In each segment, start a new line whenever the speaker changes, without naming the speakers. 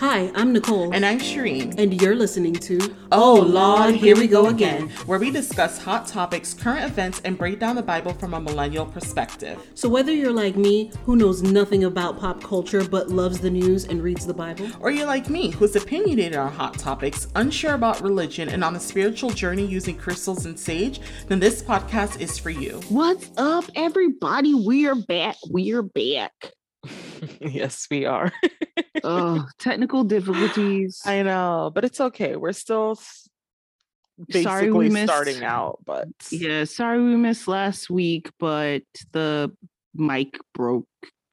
Hi, I'm Nichole.
And I'm Sherene.
And you're listening to
Oh Lord, Here We Go Again, where we discuss hot topics, current events, and break down the Bible from a millennial perspective.
So whether you're like me, who knows nothing about pop culture but loves the news and reads the Bible,
or you're like me, who's opinionated on hot topics, unsure about religion, and on a spiritual journey using crystals and sage, then this podcast is for you.
What's up, everybody? We're back. We're back.
yes, we are.
oh, technical difficulties.
I know, but it's okay. We're still basically sorry we missed, starting out, but
yeah, sorry we missed last week, but the mic broke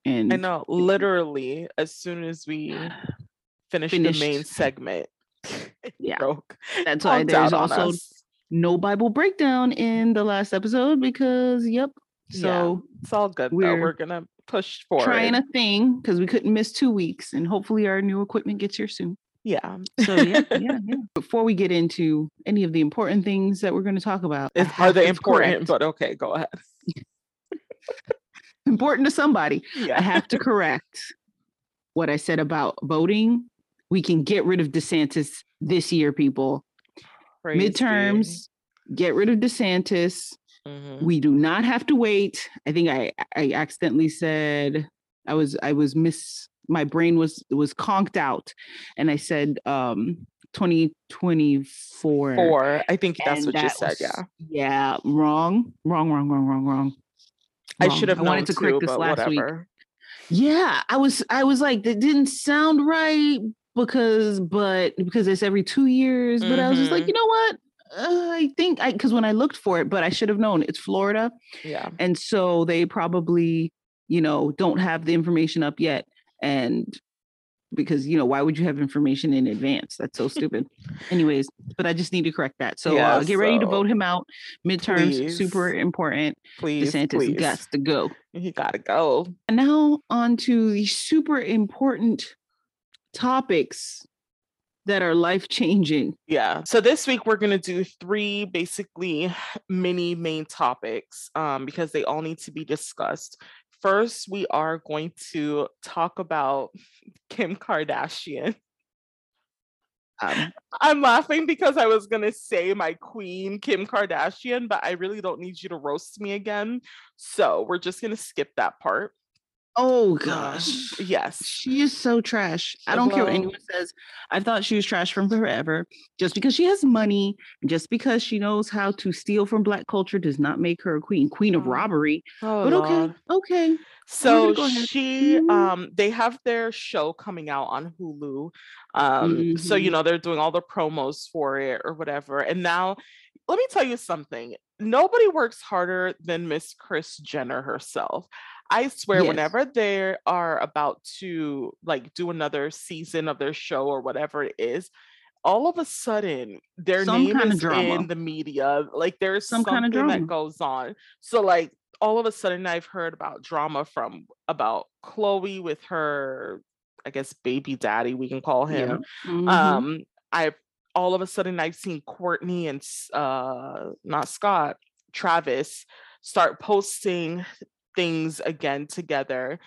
and
I know literally as soon as we finished, finished. the main segment,
yeah, broke. That's why there's also no Bible breakdown in the last episode because yep. So
yeah, it's all good we're, though. We're gonna push for
trying a thing because we couldn't miss two weeks, and hopefully our new equipment gets here soon.
Yeah.
So yeah, yeah, yeah. Before we get into any of the important things that we're going to talk about,
are they important? Correct. But okay, go ahead.
important to somebody. Yeah. I have to correct what I said about voting. We can get rid of DeSantis this year, people. Crazy. Midterms, get rid of DeSantis. Mm-hmm. We do not have to wait. I think I I accidentally said I was I was miss my brain was was conked out and I said um 2024.
Four. I think that's what that you said, was, yeah.
Yeah, wrong. Wrong, wrong, wrong, wrong, wrong.
I should have I wanted to correct this last whatever.
week. Yeah, I was I was like that didn't sound right because but because it's every 2 years, but mm-hmm. I was just like, mm-hmm. you know what? Uh, I think I because when I looked for it, but I should have known it's Florida.
Yeah.
And so they probably, you know, don't have the information up yet. And because you know, why would you have information in advance? That's so stupid. Anyways, but I just need to correct that. So yeah, uh, get so ready to vote him out. Midterms, please, super important.
Please,
DeSantis got to go.
He gotta go.
And now on to the super important topics that are life changing.
Yeah. So this week we're going to do three basically mini main topics um, because they all need to be discussed. First, we are going to talk about Kim Kardashian. Um, I'm laughing because I was going to say my queen, Kim Kardashian, but I really don't need you to roast me again. So we're just going to skip that part.
Oh gosh.
yes.
She is so trash. I don't well, care what anyone says. I thought she was trash from forever. Just because she has money, just because she knows how to steal from black culture does not make her a queen. Queen of robbery. Oh, but okay. Okay.
So she mm-hmm. um they have their show coming out on Hulu. Um mm-hmm. so you mm-hmm. know they're doing all the promos for it or whatever. And now let me tell you something. Nobody works harder than Miss Kris Jenner herself. I swear, yes. whenever they are about to like do another season of their show or whatever it is, all of a sudden their some name is in the media. Like there's some kind of drama that goes on. So like all of a sudden I've heard about drama from about Khloe with her, I guess baby daddy, we can call him. Yeah. Mm-hmm. Um, I've all of a sudden I've seen Kourtney and uh not Scott, Travis start posting things again together.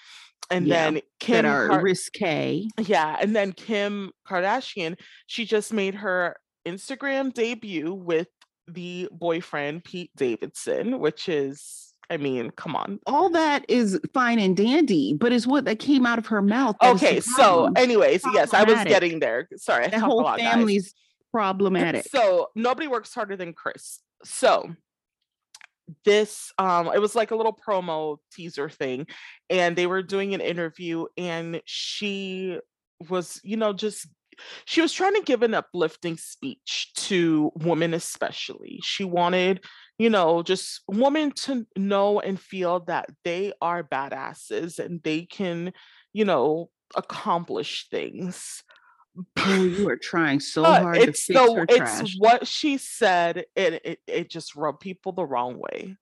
And yeah, then Kim
that are Car- risque.
Yeah. And then Kim Kardashian, she just made her Instagram debut with the boyfriend Pete Davidson, which is I mean, come on.
All that is fine and dandy, but it's what that came out of her mouth.
Okay, so anyways, yes, I was getting there. Sorry,
the whole lot, family's guys. problematic.
So nobody works harder than Kris. So this um it was like a little promo teaser thing and they were doing an interview and she was you know just she was trying to give an uplifting speech to women especially. She wanted you know just women to know and feel that they are badasses and they can you know accomplish things
Oh, you are trying so but hard it's to fix the, her trash.
It's what she said, and it, it just rubbed people the wrong way.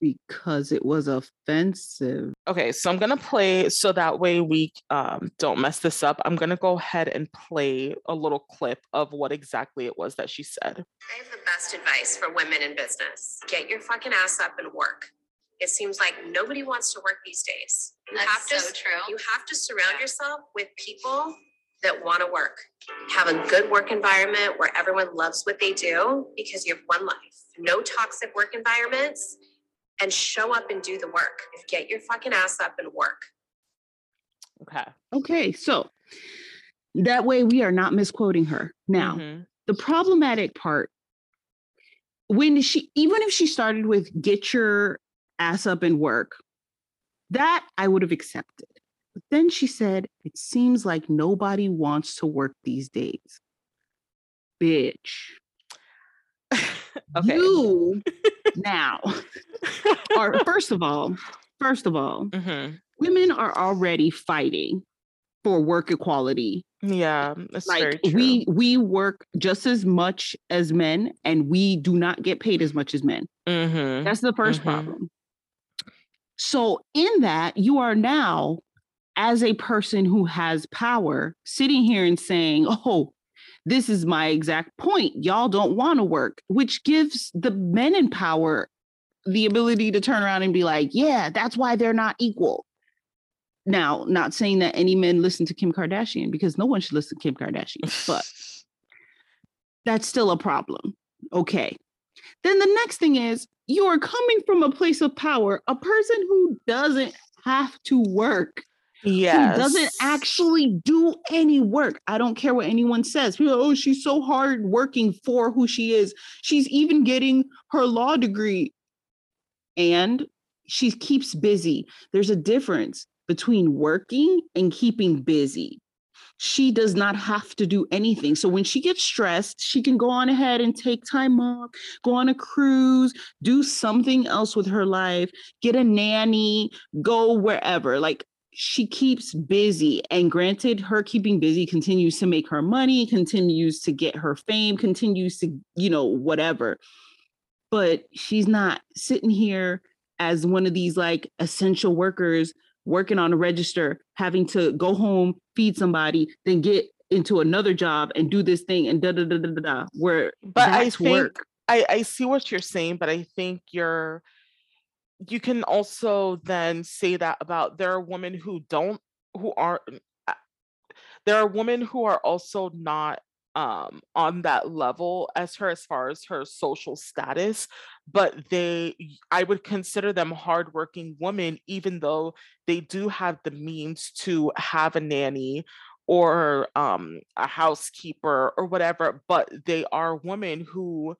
Because it was offensive.
Okay, so I'm gonna play so that way we um, don't mess this up. I'm gonna go ahead and play a little clip of what exactly it was that she said.
I have the best advice for women in business. Get your fucking ass up and work. It seems like nobody wants to work these days.
You That's have to, so true.
You have to surround yeah. yourself with people that want to work. Have a good work environment where everyone loves what they do because you have one life. No toxic work environments and show up and do the work. Get your fucking ass up and work.
Okay.
Okay. So that way we are not misquoting her. Now, mm-hmm. the problematic part when she even if she started with get your ass up and work, that I would have accepted. Then she said, it seems like nobody wants to work these days. Bitch. okay. You now are first of all, first of all, mm-hmm. women are already fighting for work equality.
Yeah,
like we we work just as much as men, and we do not get paid as much as men. Mm-hmm. That's the 1st mm-hmm. problem. So in that, you are now, as a person who has power, sitting here and saying, "Oh, this is my exact point. Y'all don't want to work," which gives the men in power the ability to turn around and be like, "Yeah, that's why they're not equal." Now, not saying that any men listen to Kim Kardashian because no one should listen to Kim Kardashian, but that's still a problem. Okay. Then the next thing is you are coming from a place of power, a person who doesn't have to work.
Yes.
Who doesn't actually do any work. I don't care what anyone says. People, oh, she's so hard working for who she is. She's even getting her law degree. And she keeps busy. There's a difference between working and keeping busy. She does not have to do anything. So when she gets stressed, she can go on ahead and take time off, go on a cruise, do something else with her life, get a nanny, go wherever. Like she keeps busy. And granted, her keeping busy continues to make her money, continues to get her fame, continues to, you know, whatever. But she's not sitting here as one of these like essential workers working on a register, having to go home, feed somebody, then get into another job and do this thing and da da da da da. da where
but I think work. I, I see what you're saying, but I think you're you can also then say that about there are women who don't who aren't there are women who are also not um, on that level as her as far as her social status but they i would consider them hardworking women even though they do have the means to have a nanny or um, a housekeeper or whatever but they are women who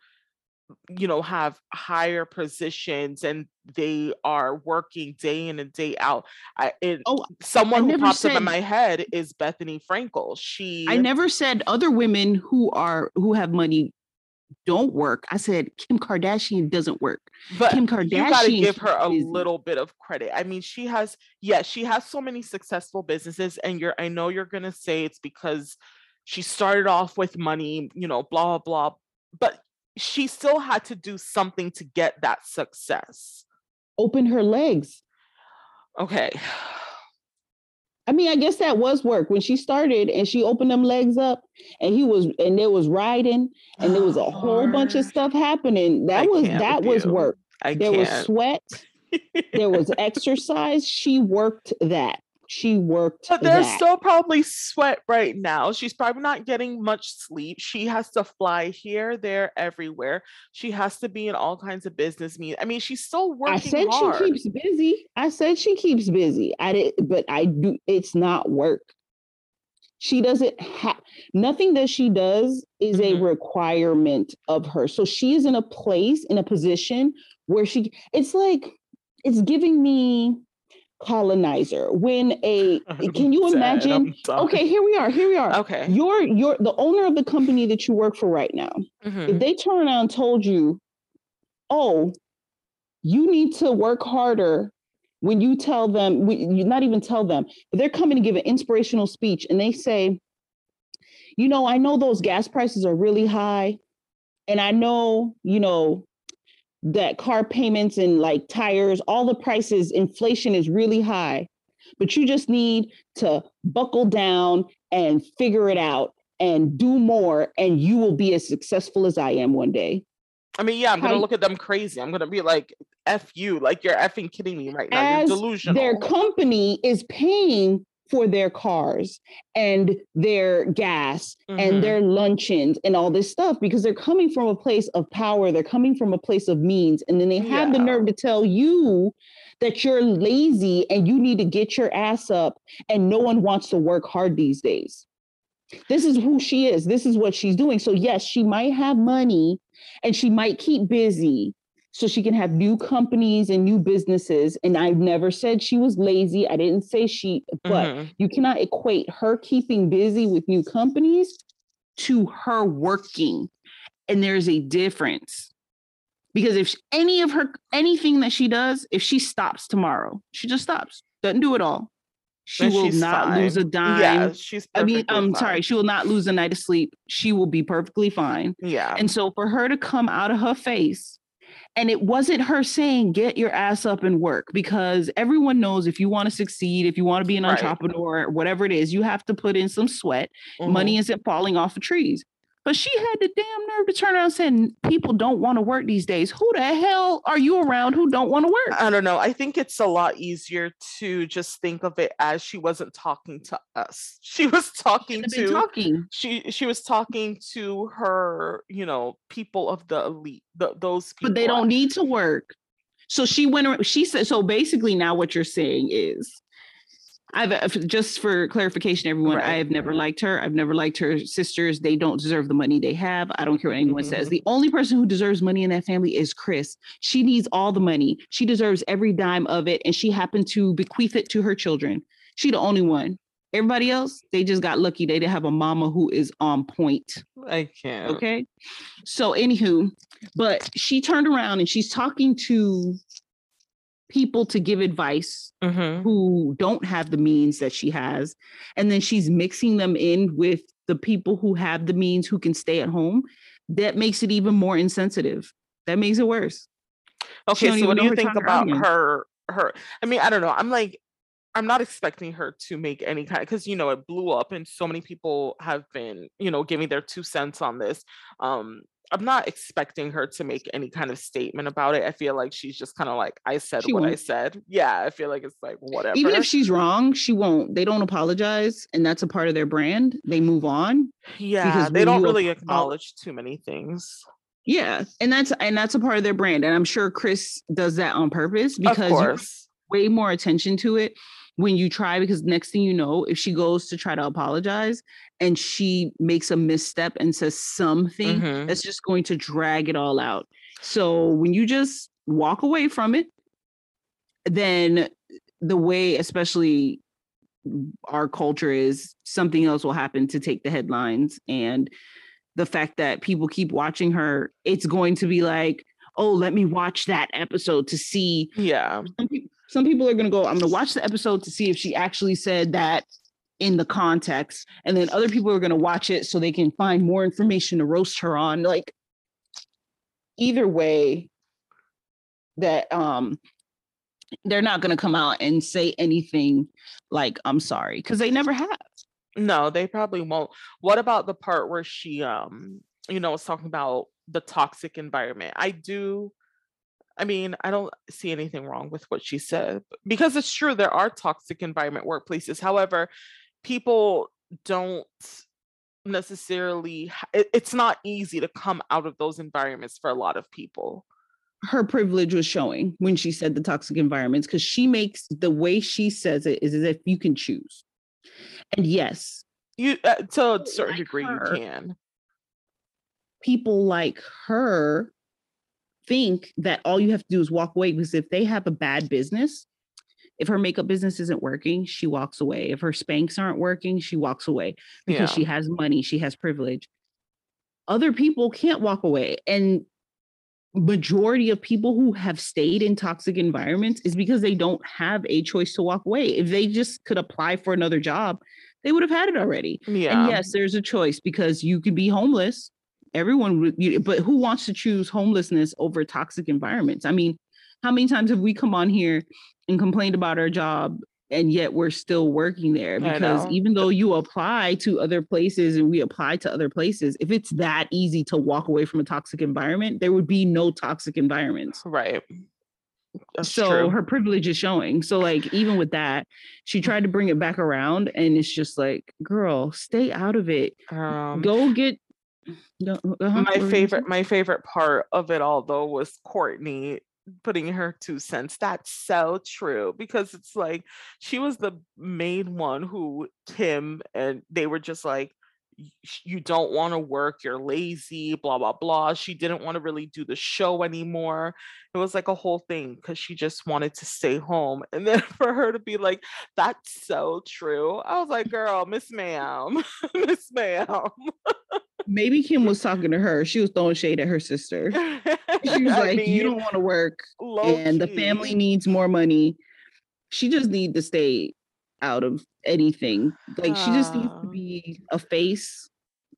you know have higher positions and they are working day in and day out i it, oh someone who pops said, up in my head is Bethenny Frankel. She
i never said other women who are who have money don't work. I said kim kardashian doesn't work.
But kim kardashian you gotta give her a little bit of credit. I mean she has yes yeah, she has so many successful businesses and you're i know you're gonna say it's because she started off with money you know blah blah blah but she still had to do something to get that success.
Open her legs.
Okay.
I mean, I guess that was work when she started and she opened them legs up and he was and there was riding and there was a whole bunch of stuff happening. That I was that was you. work. I there can't. was sweat. there was exercise. She worked that she worked.
But there's that. still probably sweat right now. She's probably not getting much sleep. She has to fly here, there, everywhere. She has to be in all kinds of business meetings. I mean, she's still working. I
said
hard.
she keeps busy. I said she keeps busy. I did, but I do. It's not work. She doesn't have nothing that she does is mm-hmm. a requirement of her. So she is in a place, in a position where she. It's like it's giving me colonizer. When a can you imagine? okay here we are here we are.
Okay.
You're you're the owner of the company that you work for right now mm-hmm. if they turn around and told you oh you need to work harder when you tell them you not even tell them but they're coming to give an inspirational speech and they say you know i know those gas prices are really high and i know you know that car payments and like tires, all the prices, inflation is really high. But you just need to buckle down and figure it out and do more, and you will be as successful as I am one day.
I mean, yeah, I'm gonna look at them crazy. I'm gonna be like, "F you!" Like you're effing kidding me right now. You're delusional.
Their company is paying for their cars and their gas mm-hmm. and their luncheons and all this stuff because they're coming from a place of power. They're coming from a place of means. And then they have yeah. the nerve to tell you that you're lazy and you need to get your ass up and no one wants to work hard these days. This is who she is. This is what she's doing. So, yes, she might have money and she might keep busy so she can have new companies and new businesses. And I've never said she was lazy. I didn't say she, but mm-hmm. you cannot equate her keeping busy with new companies to her working. And there's a difference because if any of her anything that she does, if she stops tomorrow, she just stops, doesn't do it all. She and will not fine. lose a dime. Yeah, she's. I mean, I'm fine. sorry, she will not lose a night of sleep. She will be perfectly fine.
Yeah.
And so for her to come out of her face, and it wasn't her saying get your ass up and work because everyone knows if you want to succeed, if you want to be an right. entrepreneur, whatever it is, you have to put in some sweat. Mm-hmm. Money isn't falling off of trees. But she had the damn nerve to turn around and say, people don't want to work these days. Who the hell are you around who don't want to work?
I don't know. I think it's a lot easier to just think of it as she wasn't talking to us. She was talking to
talking.
She she was talking to her, you know, people of the elite, the, those people.
But they don't need to work. So she went she said so basically now what you're saying is I've uh, just for clarification, everyone. Right. I have never liked her. I've never liked her sisters. They don't deserve the money they have. I don't care what anyone mm-hmm. says. The only person who deserves money in that family is Kris. She needs all the money. She deserves every dime of it, and she happened to bequeath it to her children. She the only one. Everybody else, they just got lucky. They didn't have a mama who is on point.
I can't.
Okay. So, anywho, but she turned around and she's talking to people to give advice mm-hmm. who don't have the means that she has and then she's mixing them in with the people who have the means who can stay at home that makes it even more insensitive. That makes it worse.
Okay so what do you think about her her i mean i don't know i'm like i'm not expecting her to make any kind because you know it blew up and so many people have been you know giving their two cents on this um I'm not expecting her to make any kind of statement about it. I feel like she's just kind of like, I said she what won't. I said. Yeah, I feel like it's like whatever.
Even if she's wrong, she won't. They don't apologize, and that's a part of their brand. They move on.
Yeah, they don't really acknowledge too many things.
Yeah, and that's and that's a part of their brand, and I'm sure Kris does that on purpose because way more attention to it when you try because next thing you know if she goes to try to apologize and she makes a misstep and says something mm-hmm. that's just going to drag it all out. So when you just walk away from it then the way especially our culture is something else will happen to take the headlines and the fact that people keep watching her it's going to be like oh let me watch that episode to see.
Yeah.
Some people are going to go, I'm going to watch the episode to see if she actually said that in the context. And then other people are going to watch it so they can find more information to roast her on. Like, either way, that um they're not going to come out and say anything like i'm sorry because they never have
no they probably won't what about the part where she um you know was talking about the toxic environment i do I mean, I don't see anything wrong with what she said because it's true there are toxic environment workplaces. However, people don't necessarily it, it's not easy to come out of those environments for a lot of people.
Her privilege was showing when she said the toxic environments because she makes the way she says it is as if you can choose. And yes.
You uh, to a certain like degree her, you can.
people like her think that all you have to do is walk away because if they have a bad business, if her makeup business isn't working, she walks away. If her Spanx aren't working, she walks away because yeah. she has money, she has privilege. Other people can't walk away. And majority of people who have stayed in toxic environments is because they don't have a choice to walk away. If they just could apply for another job, they would have had it already. Yeah. And yes, there's a choice because you could be homeless everyone but who wants to choose homelessness over toxic environments i mean how many times have we come on here and complained about our job and yet we're still working there because even though you apply to other places and we apply to other places if it's that easy to walk away from a toxic environment there would be no toxic environments
right
That's so true. her privilege is showing. So like even with that, she tried to bring it back around and it's just like, girl, stay out of it. Um, go get
uh-huh. my favorite my favorite part of it all though was Kourtney putting her two cents. That's so true because it's like she was the main one who Kim and they were just like you don't want to work, you're lazy, blah, blah, blah. She didn't want to really do the show anymore. It was like a whole thing because she just wanted to stay home. And then for her to be like, that's so true. I was like, girl, Miss Ma'am, Miss Ma'am.
Maybe Kim was talking to her. She was throwing shade at her sister. She was like, mean, you don't want to work and key. the family needs more money. She just need to stay out of anything. Like she just needs to be a face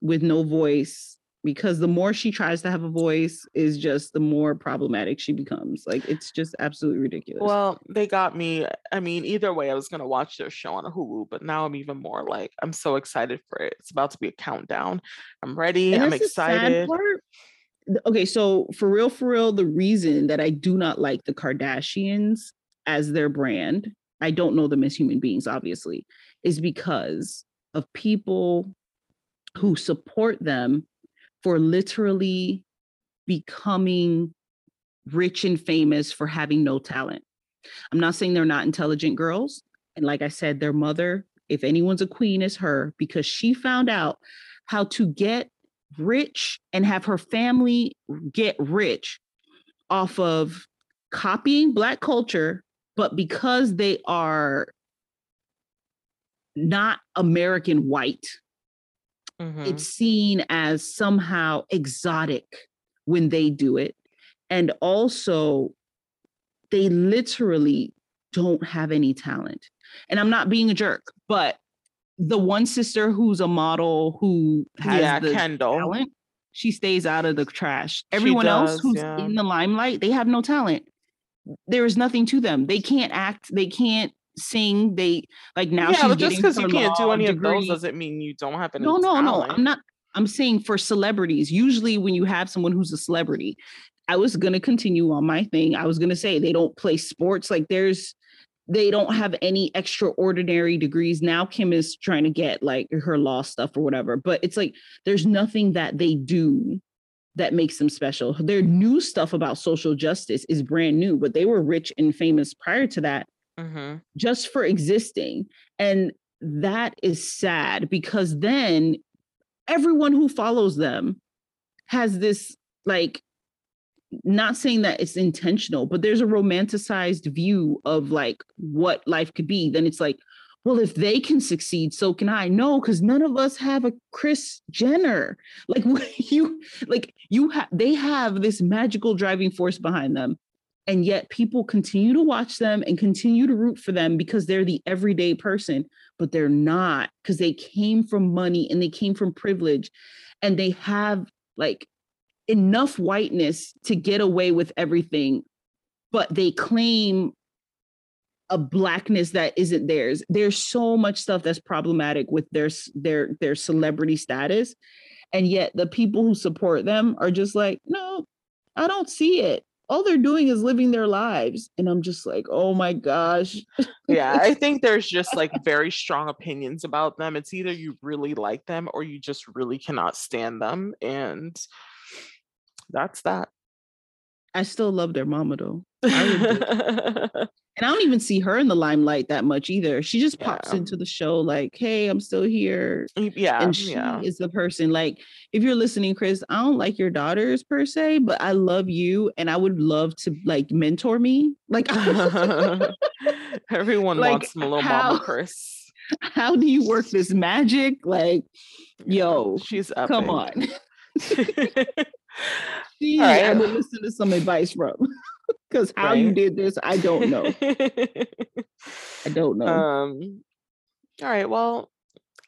with no voice because the more she tries to have a voice is just the more problematic she becomes. Like it's just absolutely ridiculous.
Well, they got me. I mean, either way, I was gonna watch their show on a Hulu, but now I'm even more like I'm so excited for it. It's about to be a countdown. I'm ready. And I'm excited.
Okay, so for real, for real, the reason that I do not like the Kardashians as their brand I don't know them as human beings, obviously, is because of people who support them for literally becoming rich and famous for having no talent. I'm not saying they're not intelligent girls. And like I said, their mother, if anyone's a queen, is her because she found out how to get rich and have her family get rich off of copying Black culture but because they are not American white, mm-hmm. it's seen as somehow exotic when they do it. And also, they literally don't have any talent. And I'm not being a jerk, but the one sister who's a model who has yeah, the Kendall. talent, she stays out of the trash. Everyone does, else who's yeah. in the limelight, they have no talent there is nothing to them. They can't act. They can't sing. They like now. Yeah, but just because you can't do any degree. of those
doesn't mean you don't have any.
No,
no,
talent. no. I'm not. I'm saying for celebrities. Usually, when you have someone who's a celebrity, I was gonna continue on my thing. I was gonna say they don't play sports. Like there's, they don't have any extraordinary degrees. Now Kim is trying to get like her law stuff or whatever. But it's like there's nothing that they do that makes them special. Their new stuff about social justice is brand new, but they were rich and famous prior to that mm-hmm. just for existing. And that is sad because then everyone who follows them has this like not saying that it's intentional, but there's a romanticized view of like what life could be. Then it's like, well, if they can succeed, so can I. No, because none of us have a Kris Jenner. Like you, like you have, they have this magical driving force behind them. And yet people continue to watch them and continue to root for them because they're the everyday person, but they're not because they came from money and they came from privilege and they have like enough whiteness to get away with everything, but they claim a blackness that isn't theirs. There's so much stuff that's problematic with their their their celebrity status. And yet the people who support them are just like, no, I don't see it. All they're doing is living their lives. And I'm just like, oh my gosh.
yeah, I think there's just like very strong opinions about them. It's either you really like them or you just really cannot stand them. And that's that.
I still love their mama though. And I don't even see her in the limelight that much either. She just pops yeah. into the show like, "Hey, I'm still here."
Yeah,
and she
yeah.
is the person. Like, if you're listening, Kris, I don't like your daughters per se, but I love you, and I would love to like mentor me. Like,
everyone like, wants a little how, mama Kris.
How do you work this magic? Like, yo,
she's
epic. come on. she, right. I would listen to some advice from. Because how right. you did this, I don't know. I don't know. Um,
all right. Well,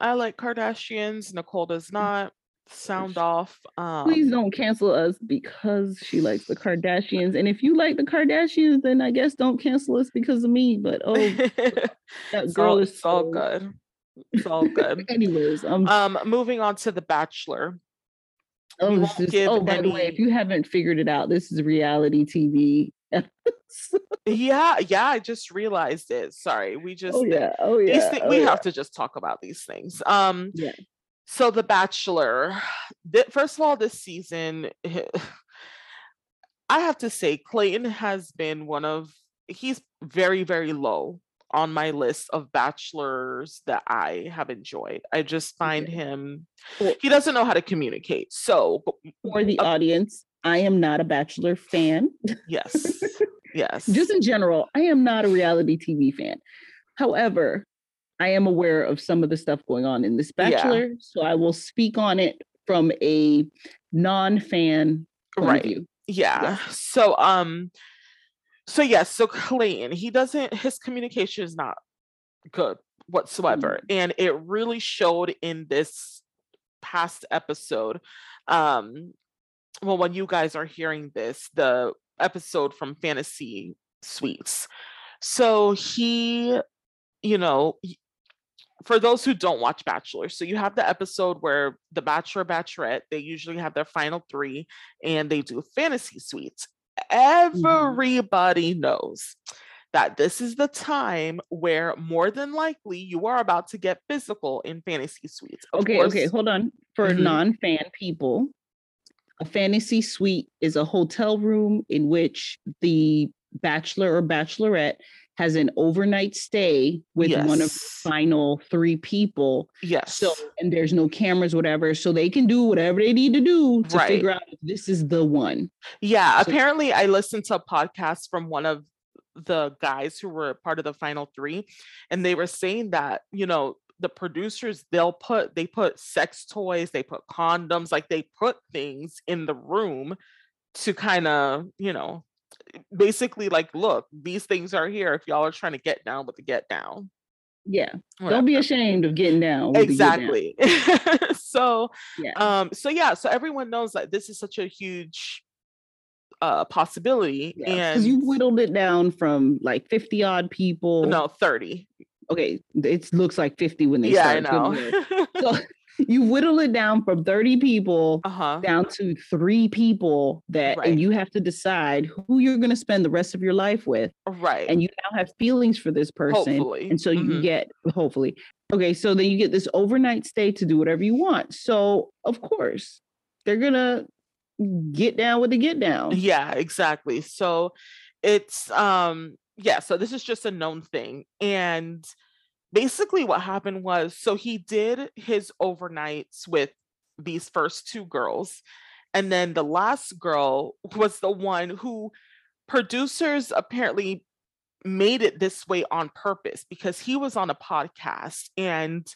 I like Kardashians. Nichole does mm. not. Sound off.
Um, Please don't cancel us because she likes the Kardashians. And if you like the Kardashians, then I guess don't cancel us because of me. But oh,
that girl all, is so... all good. It's all good.
Anyways,
um, um, moving on to The Bachelor.
Oh, this is, oh by any... the way, if you haven't figured it out, this is reality TV
yeah, yeah, I just realized it. Sorry. We just
Oh yeah. Oh yeah.
things
oh,
we
yeah.
have to just talk about these things. Um
Yeah.
so The Bachelor, th- first of all, this season I have to say Clayton has been one of he's very, very low on my list of bachelors that I have enjoyed. I just find
Okay.
him he doesn't know how to communicate. So
For the
Uh,
audience, I am not a Bachelor fan.
yes. Yes.
Just in general, I am not a reality TV fan. However, I am aware of some of the stuff going on in this
Yeah.
Bachelor, so I will speak on it from a non-fan point
right.
of view.
yeah so um so yes so clayton he doesn't his communication is not good whatsoever and it really showed in this past episode um well when you guys are hearing this the episode from fantasy suites so he you know for those who don't watch bachelor so you have the episode where the bachelor bachelorette they usually have their final three and they do fantasy suites. Everybody knows that this is the time where more than likely you are about to get physical in fantasy suites. Of
Okay, okay, hold on. For
Mhm.
non-fan people, a fantasy suite is a hotel room in which the bachelor or bachelorette has an overnight stay with one of the final three people.
Yes.
So, and there's no cameras, whatever. So they can do whatever they need to do to
Right.
figure out if this is the one.
Yeah,
So-
apparently I listened to a podcast from one of the guys who were part of the final three, and they were saying that, you know, the producers they'll put they put sex toys, they put condoms, like they put things in the room to kind of, you know, basically like, look, these things are here if y'all are trying to get down with the get down.
Yeah. Don't be ashamed of getting down. with the get down.
exactly. so
Yeah.
um so yeah so everyone knows that this is such a huge uh possibility
Because
and
you whittled it down from like 50 odd people.
no 30
Okay. It looks like 50 when they
yeah i know.
So you whittle it down from 30 people
uh-huh.
down to three people that
Right.
and you have to decide who you're going to spend the rest of your life with
right.
and you now have feelings for this person
hopefully.
and so you
Mhm.
get hopefully. Okay so then you get this overnight stay to do whatever you want. So of course they're gonna get down with the get down.
Yeah exactly. So it's um yeah so this is just a known thing and basically what happened was so he did his overnights with these first two girls and then the last girl was the one who producers apparently made it this way on purpose because he was on a podcast and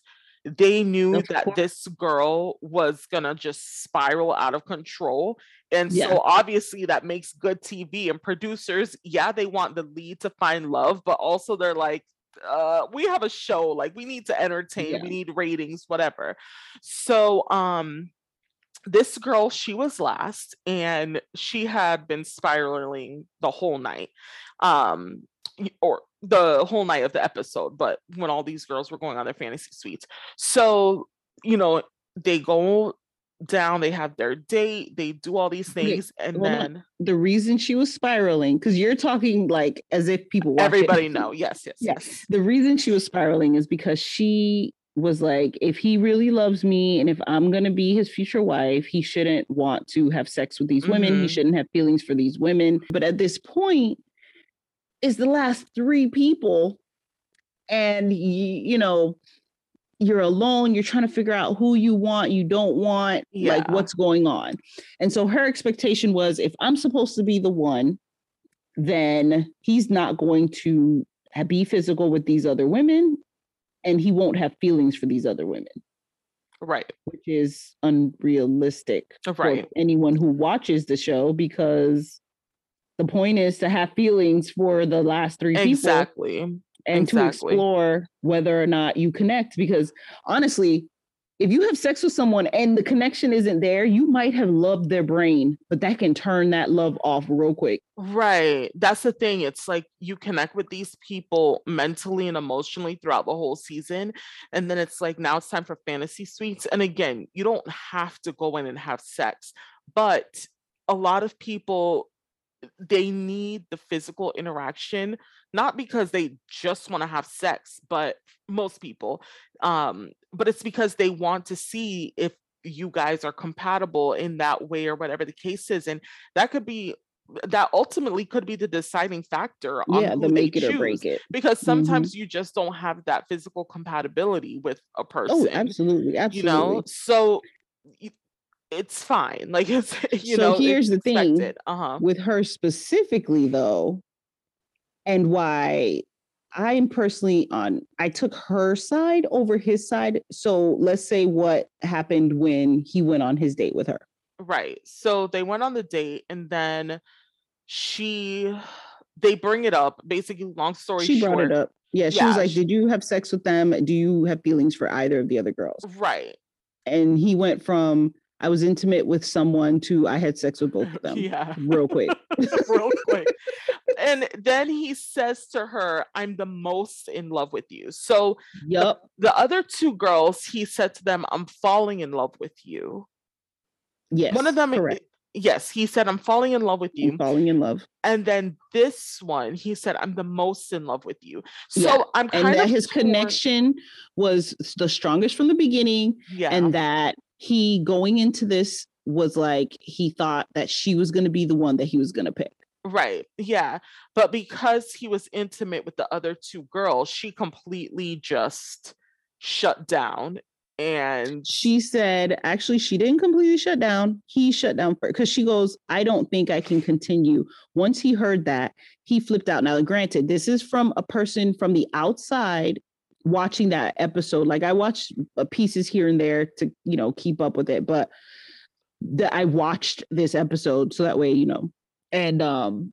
they knew that this girl was gonna just spiral out of control and
Yeah.
so obviously that makes good tv and producers yeah they want the lead to find love but also they're like uh we have a show like we need to entertain
Yeah.
we need ratings whatever so um this girl she was last and she had been spiraling the whole night um or the whole night of the episode but when all these girls were going on their fantasy suites so you know they go down they have their date they do all these
Okay,
things and then
the reason she was spiraling because you're talking like as if people watch it.
everybody know yes yes
Yeah.
yes
the reason she was spiraling is because she was like, if he really loves me and if I'm going to be his future wife, he shouldn't want to have sex with these women. He
Mhm.
shouldn't have feelings for these women. But at this point, it's the last three people. And, you know, you're alone. You're trying to figure out who you want, you don't want, like what's going on. And so her expectation was if I'm supposed to be the one, then he's not going to be physical with these other women and he won't have feelings for these other women,
right.
Which is unrealistic oh,
right
for anyone who watches the show because the point is to have feelings for the last three people.
Exactly
and
exactly.
to explore whether or not you connect because honestly if you have sex with someone and the connection isn't there you might have loved their brain but that can turn that love off real quick
Right. That's the thing. It's like you connect with these people mentally and emotionally throughout the whole season. And then it's like now it's time for fantasy suites. And again, you don't have to go in and have sex, but a lot of people they need the physical interaction not because they just want to have sex but most people um but it's because they want to see if you guys are compatible in that way or whatever the case is and that could be that ultimately could be the deciding factor
on yeah the make it or break it
because mm-hmm. sometimes mm-hmm. you just don't have that physical compatibility with a oh, person
oh absolutely absolutely
you know so it's fine like it's you
so
know
here's the thing uh-huh with her specifically though and why I'm personally on, I took her side over his side. So let's say what happened when he went on his date with her.
Right. So they went on the date and then she, they bring it up. Basically, long story
she
short.
brought it up. Yeah. She yeah, was like, she, Did you have sex with them? Do you have feelings for either of the other girls?
Right.
And he went from, I was intimate with someone to I had sex with both of them.
Yeah.
Real quick.
Real quick. And then he says to her, I'm the most in love with you. So
yep.
the, the other two girls, he said to them, I'm falling in love with you.
Yes.
One of them correct. Yes, he said, I'm falling in love with you.
I'm falling in love.
And then this one, he said, I'm the most in love with you. So yeah. I'm kind
and
that
his torn. connection was the strongest from the beginning.
Yeah.
And that he going into this was like he thought that she was going to be the one that he was going to pick.
Right. Yeah. But because he was intimate with the other two girls, she completely just shut down. And
she said, actually, she didn't completely shut down. He shut down because she goes, I don't think I can continue. Once he heard that, he flipped out. Now, granted, this is from a person from the outside watching that episode like i watched uh, pieces here and there to you know keep up with it but that i watched this episode so that way you know and um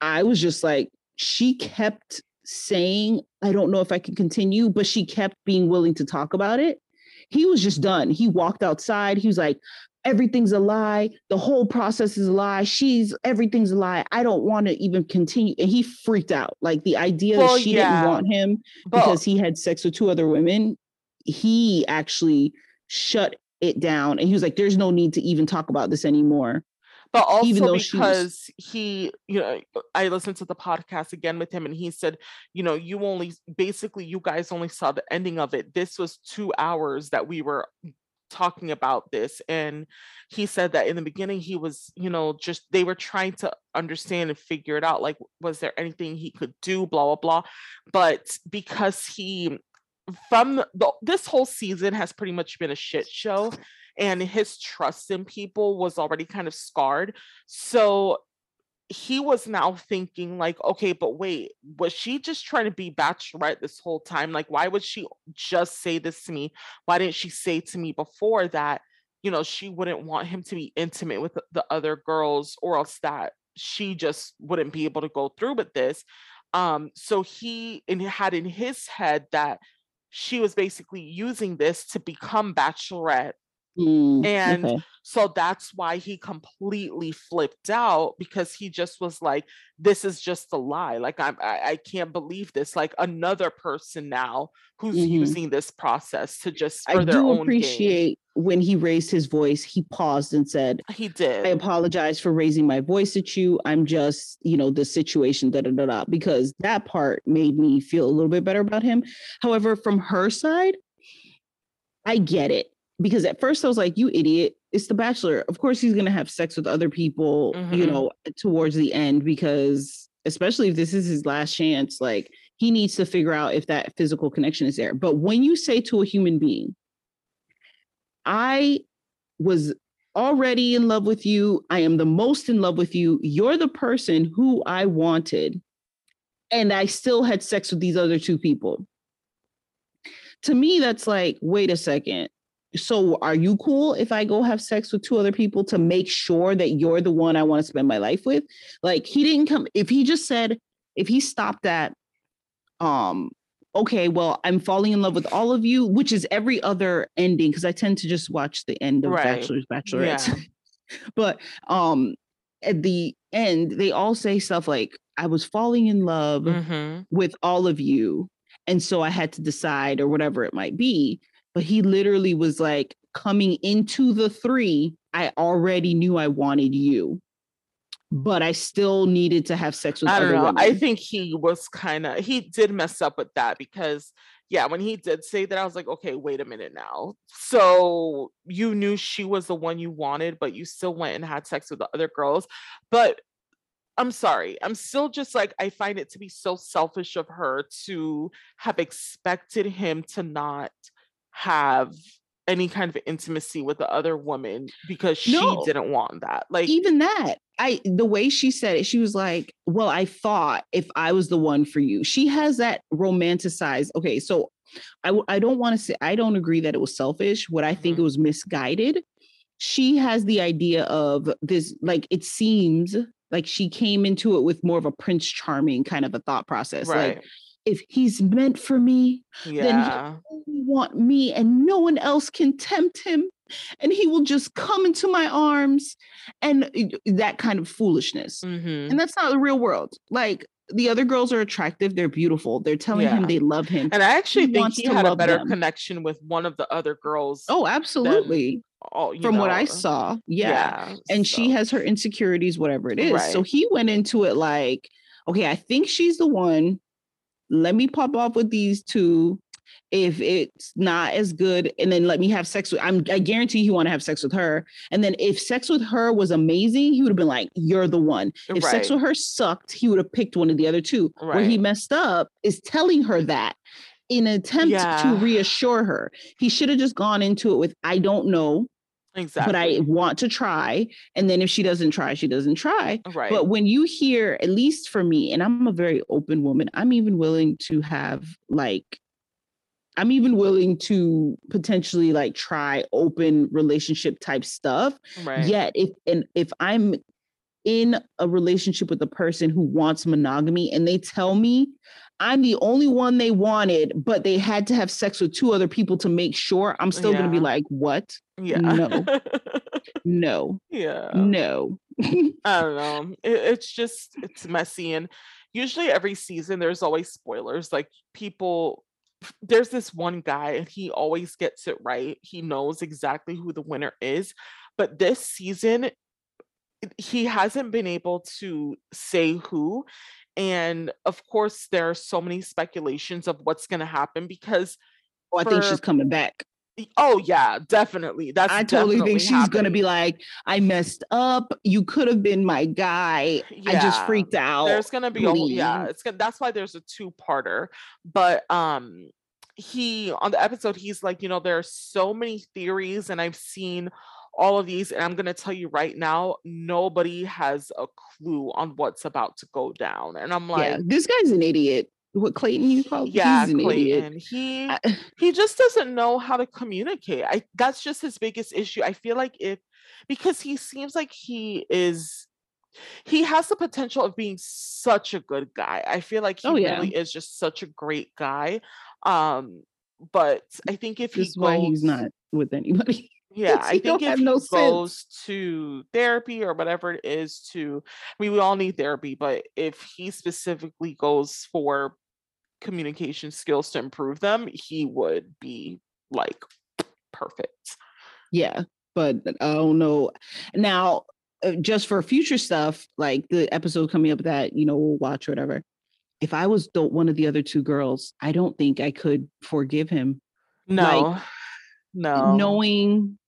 i was just like she kept saying i don't know if i can continue but she kept being willing to talk about it. He was just done. He walked outside. He was like everything's a lie. The whole process is a lie. She's everything's a lie. I don't want to even continue. And he freaked out. Like the idea well, that she yeah. didn't want him because he had sex with two other women, he actually shut it down. And he was like, there's no need to even talk about this anymore.
But also because was... he, you know, I listened to the podcast again with him and he said, you know, you only basically you guys only saw the ending of it. This was two hours that we were talking about this and he said that in the beginning he was you know just they were trying to understand and figure it out like was there anything he could do blah blah blah but because he from the, this whole season has pretty much been a shit show and his trust in people was already kind of scarred so he was now thinking like okay but wait was she just trying to be bachelorette this whole time? Like why would she just say this to me? Why didn't she say to me before that you know she wouldn't want him to be intimate with the other girls or else that she just wouldn't be able to go through with this? Um so he and had in his head that she was basically using this to become bachelorette
Mm,
and okay. so that's why he completely flipped out because he just was like, this is just a lie. Like I'm I, I can't believe this. Like another person now who's mm-hmm. using this process to just for I their do
appreciate
gain.
when he raised his voice, he paused and said,
He did.
I apologize for raising my voice at you. I'm just, you know, the situation, da da da da. Because that part made me feel a little bit better about him. However, from her side, I get it because at first I was like, you idiot, it's the bachelor. Of course he's gonna have sex with other people, mm-hmm. you know, towards the end, because especially if this is his last chance, like he needs to figure out if that physical connection is there. But when you say to a human being, I was already in love with you, I am the most in love with you, you're the person who I wanted, and I still had sex with these other two people. To me, that's like, wait a second so are you cool if I go have sex with two other people to make sure that you're the one I want to spend my life with? Like he didn't come if he just said if he stopped at um okay, well, I'm falling in love with all of you, which is every other ending because I tend to just watch the end of right. Bachelor's Bachelorettes. Yeah. but um at the end, they all say stuff like, I was falling in love mm-hmm. with all of you. And so I had to decide, or whatever it might be but he literally was like coming into the three i already knew i wanted you but I still needed to have sex with
I
don't
know.
Women.
I think he was kind of he did mess up with that because yeah, when he did say that, I was like, okay, wait a minute now. So you knew she was the one you wanted, but you still went and had sex with the other girls. But I'm sorry. I'm still just like, I find it to be so selfish of her to have expected him to not have any kind of intimacy with the other woman because she no, didn't want that. Like
even that. I the way she said it, she was like, "Well, I thought if I was the one for you." She has that romanticized. Okay, so I I don't want to say I don't agree that it was selfish. What I think mm-hmm. it was misguided. She has the idea of this like it seems like she came into it with more of a prince charming kind of a thought process. Right. Like if he's meant for me, yeah. then he only want me and no one else can tempt him. And he will just come into my arms and that kind of foolishness. Mm-hmm. And that's not the real world. Like the other girls are attractive, they're beautiful. They're telling yeah. him they love him.
And I actually he think he had a better them. connection with one of the other girls.
Oh, absolutely. All, From know, what I saw. Yeah. yeah and so. she has her insecurities, whatever it is. Right. So he went into it like, okay, I think she's the one let me pop off with these two if it's not as good and then let me have sex with I'm I guarantee he want to have sex with her and then if sex with her was amazing he would have been like you're the one if right. sex with her sucked he would have picked one of the other two right. where he messed up is telling her that in an attempt yeah. to reassure her he should have just gone into it with I don't know Exactly. But I want to try. And then if she doesn't try, she doesn't try. Right. But when you hear, at least for me, and I'm a very open woman, I'm even willing to have like, I'm even willing to potentially like try open relationship type stuff. Right. Yet if and if I'm in a relationship with a person who wants monogamy and they tell me I'm the only one they wanted, but they had to have sex with two other people to make sure. I'm still yeah. going to be like, what? Yeah. No. no.
Yeah.
No.
I don't know. It, it's just, it's messy. And usually every season, there's always spoilers. Like people, there's this one guy and he always gets it right. He knows exactly who the winner is. But this season, he hasn't been able to say who and of course, there are so many speculations of what's going to happen because.
Oh, I think she's coming back.
Oh yeah, definitely. That's
I totally think she's happening. gonna be like, I messed up. You could have been my guy. Yeah. I just freaked out.
There's gonna be a yeah. It's gonna. That's why there's a two parter. But um, he on the episode, he's like, you know, there are so many theories, and I've seen all of these. And I'm going to tell you right now, nobody has a clue on what's about to go down. And I'm like, yeah,
this guy's an idiot. What Clayton you call?
Yeah, Clayton. Idiot. He he just doesn't know how to communicate. I that's just his biggest issue. I feel like if because he seems like he is he has the potential of being such a good guy. I feel like he oh, yeah. really is just such a great guy. Um, but I think if
this
he goes,
why he's not with anybody.
Yeah, I think if he no goes sense. to therapy or whatever it is to, I mean, we all need therapy, but if he specifically goes for communication skills to improve them, he would be like perfect.
Yeah, but I don't know. Now, uh, just for future stuff, like the episode coming up that you know we'll watch or whatever. If I was the, one of the other two girls, I don't think I could forgive him.
No. Like, no
knowing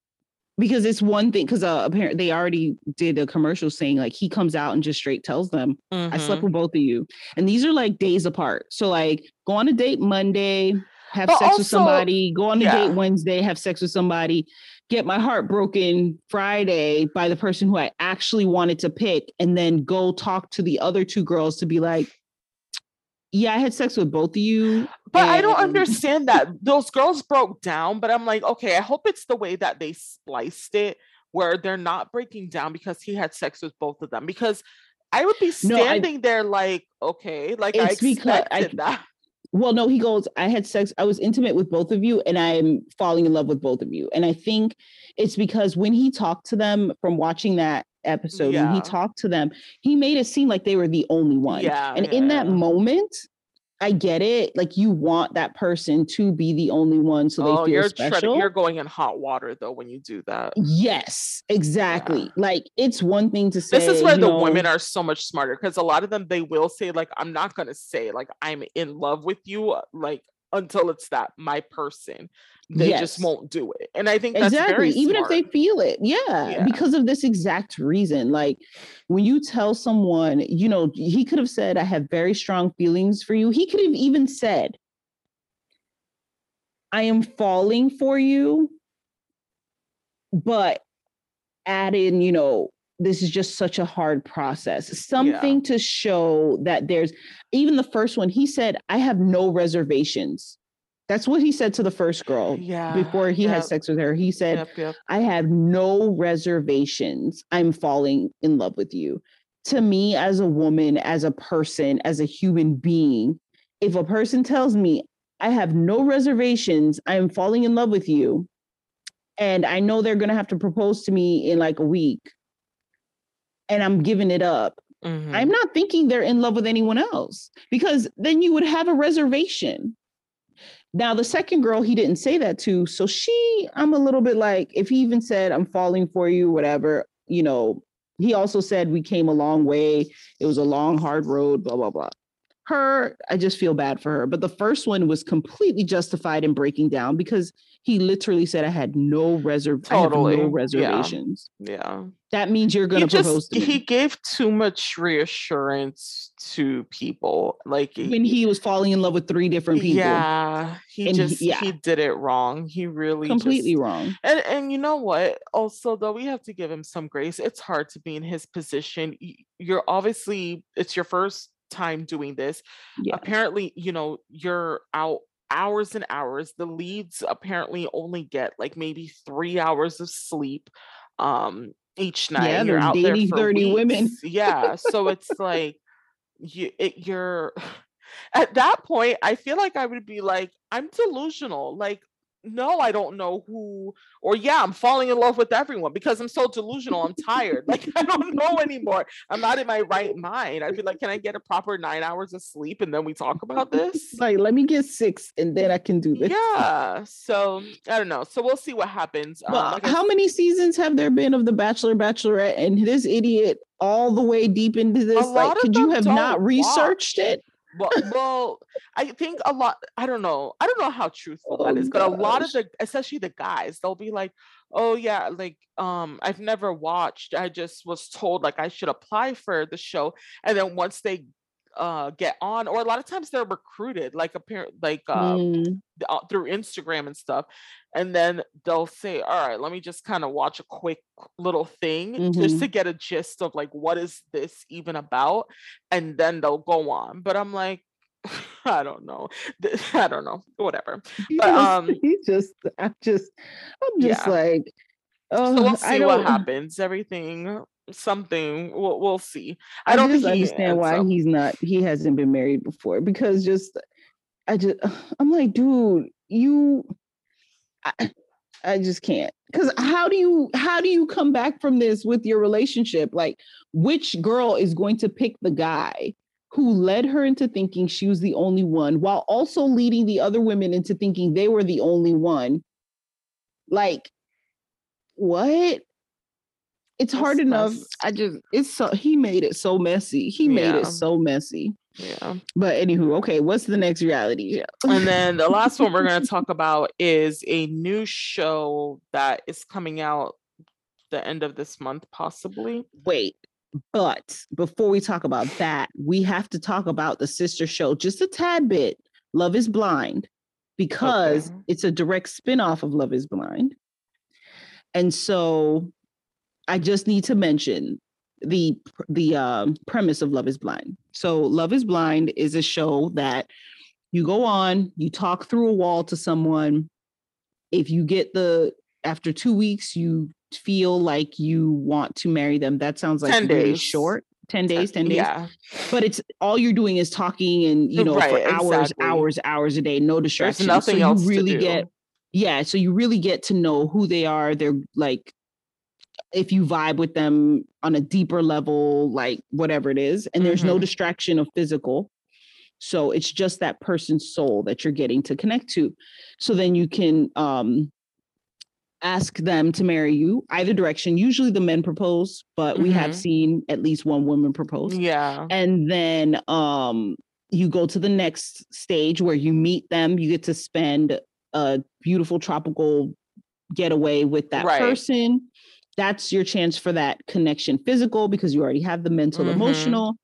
because it's one thing because uh apparently they already did a commercial saying like he comes out and just straight tells them mm-hmm. i slept mm-hmm. with both of you and these are like days apart so like go on a date monday have but sex also, with somebody go on a yeah. date wednesday have sex with somebody get my heart broken friday by the person who i actually wanted to pick and then go talk to the other two girls to be like yeah, I had sex with both of you.
But and... I don't understand that. Those girls broke down, but I'm like, okay, I hope it's the way that they spliced it where they're not breaking down because he had sex with both of them. Because I would be standing no, I, there like, okay, like I expected I, that.
Well, no, he goes, I had sex, I was intimate with both of you, and I'm falling in love with both of you. And I think it's because when he talked to them from watching that episode yeah. when he talked to them he made it seem like they were the only one yeah and yeah. in that moment I get it. Like you want that person to be the only one so they oh, feel
you're
special.
Treading, you're going in hot water though when you do that.
Yes, exactly. Yeah. Like it's one thing to say
This is where the know, women are so much smarter because a lot of them they will say like I'm not going to say like I'm in love with you like until it's that my person they yes. just won't do it and i think exactly
even if they feel it yeah, yeah, because of this exact reason like when you tell someone you know he could have said i have very strong feelings for you he could have even said i am falling for you but add in you know this is just such a hard process something yeah. to show that there's even the first one he said i have no reservations that's what he said to the first girl yeah, before he yep. had sex with her. He said, yep, yep. I have no reservations. I'm falling in love with you. To me, as a woman, as a person, as a human being, if a person tells me, I have no reservations, I'm falling in love with you, and I know they're going to have to propose to me in like a week, and I'm giving it up, mm-hmm. I'm not thinking they're in love with anyone else because then you would have a reservation. Now, the second girl, he didn't say that to. So she, I'm a little bit like, if he even said, I'm falling for you, whatever, you know, he also said we came a long way. It was a long, hard road, blah, blah, blah. Her, I just feel bad for her. But the first one was completely justified in breaking down because he literally said I had no reserv totally. no reservations.
Yeah. yeah.
That means you're gonna propose
to me. He gave too much reassurance to people. Like
when he was falling in love with three different people.
Yeah. He just he, yeah. he did it wrong. He really
completely
just,
wrong.
And and you know what? Also, though, we have to give him some grace. It's hard to be in his position. You're obviously it's your first time doing this. Yeah. Apparently, you know, you're out hours and hours. The leads apparently only get like maybe three hours of sleep um each night. Yeah, you're out there for 30 weeks. women. yeah. So it's like you it, you're at that point, I feel like I would be like, I'm delusional. Like, no, I don't know who, or yeah, I'm falling in love with everyone because I'm so delusional. I'm tired. like, I don't know anymore. I'm not in my right mind. I'd be like, can I get a proper nine hours of sleep and then we talk about this?
like, let me get six and then I can do this.
Yeah. So I don't know. So we'll see what happens.
Well, um, like how I- many seasons have there been of The Bachelor, Bachelorette, and this idiot all the way deep into this? Like, could you have not researched watch. it?
Well, well, I think a lot. I don't know. I don't know how truthful oh, that is, but a lot of the, especially the guys, they'll be like, "Oh yeah, like um, I've never watched. I just was told like I should apply for the show, and then once they uh get on or a lot of times they're recruited like apparent like um mm. Uh, through instagram and stuff and then they'll say all right let me just kind of watch a quick little thing mm-hmm. just to get a gist of like what is this even about and then they'll go on but i'm like I don't know. I don't know. Whatever. But um
he just I'm just I'm just yeah. like
oh so we'll see what happens. Everything something we'll, we'll see. I, don't just
understand why he's not he hasn't been married before because just i just i'm like dude you i, I just can't. Because how do you how do you come back from this with your relationship? Like which girl is going to pick the guy who led her into thinking she was the only one while also leading the other women into thinking they were the only one? Like what it's hard enough. I just it's so he made it so messy. He made yeah. it so messy.
Yeah.
But anywho, okay, what's the next reality
show? and then the last one we're going to talk about is a new show that is coming out the end of this month, possibly.
Wait, but before we talk about that, we have to talk about the sister show just a tad bit. Love is Blind, because okay. it's a direct spin-off of Love is Blind. And so I just need to mention the the um, premise of Love Is Blind. So Love Is Blind is a show that you go on, you talk through a wall to someone. If you get the after two weeks, you feel like you want to marry them. That sounds like 10 really short. 10 days, 10 days. Yeah. But it's all you're doing is talking and you know right, for hours, exactly. hours, hours a day, no distractions. There's nothing so else you really get yeah, so you really get to know who they are, They're like if you vibe with them on a deeper level, like whatever it is, and there's mm-hmm. no distraction of physical. So it's just that person's soul that you're getting to connect to. So then you can um ask them to marry you either direction. Usually the men propose, but mm-hmm. we have mm-hmm. seen at least one woman propose.
Yeah.
And then um you go to the next stage where you meet them, you get to spend a beautiful tropical getaway with that right. person. That's your chance for that connection physical because you already have the mental, mm-hmm. emotional.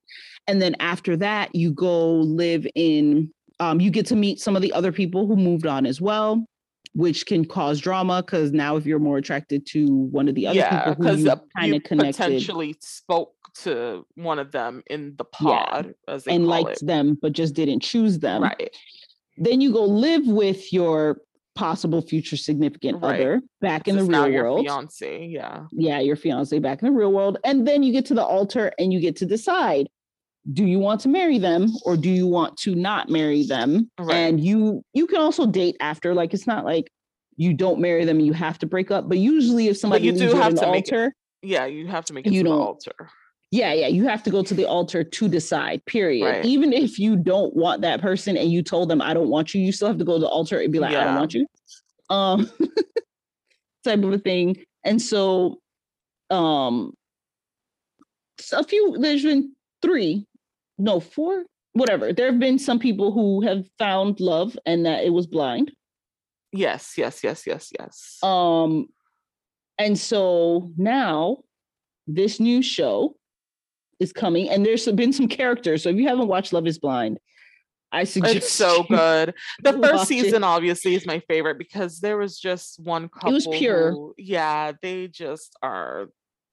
And then after that, you go live in, um, you get to meet some of the other people who moved on as well which can cause drama because now if you're more attracted to one of the other yeah, people who you kind of connected
potentially spoke to one of them in the pod
yeah, and liked
it.
them but just didn't choose them
right
then you go live with your possible future significant right. other back in the real world
fiance yeah
yeah your fiance back in the real world and then you get to the altar and you get to decide do you want to marry them or do you want to not marry them right. and you you can also date after like it's not like you don't marry them and you have to break up but usually if somebody
you do have to
altar
it, yeah you have to make it you to the altar
yeah yeah you have to go to the altar to decide period right. even if you don't want that person and you told them i don't want you you still have to go to the altar and be like yeah. i don't want you um type of a thing and so um a few there's been three no, four, whatever. There have been some people who have found love and that it was blind.
Yes, yes, yes, yes, yes.
Um, and so now this new show is coming, and there's been some characters. So if you haven't watched Love Is Blind, I suggest
it's so good. The first season, it. obviously, is my favorite because there was just one couple.
It was pure.
Who, yeah, they just are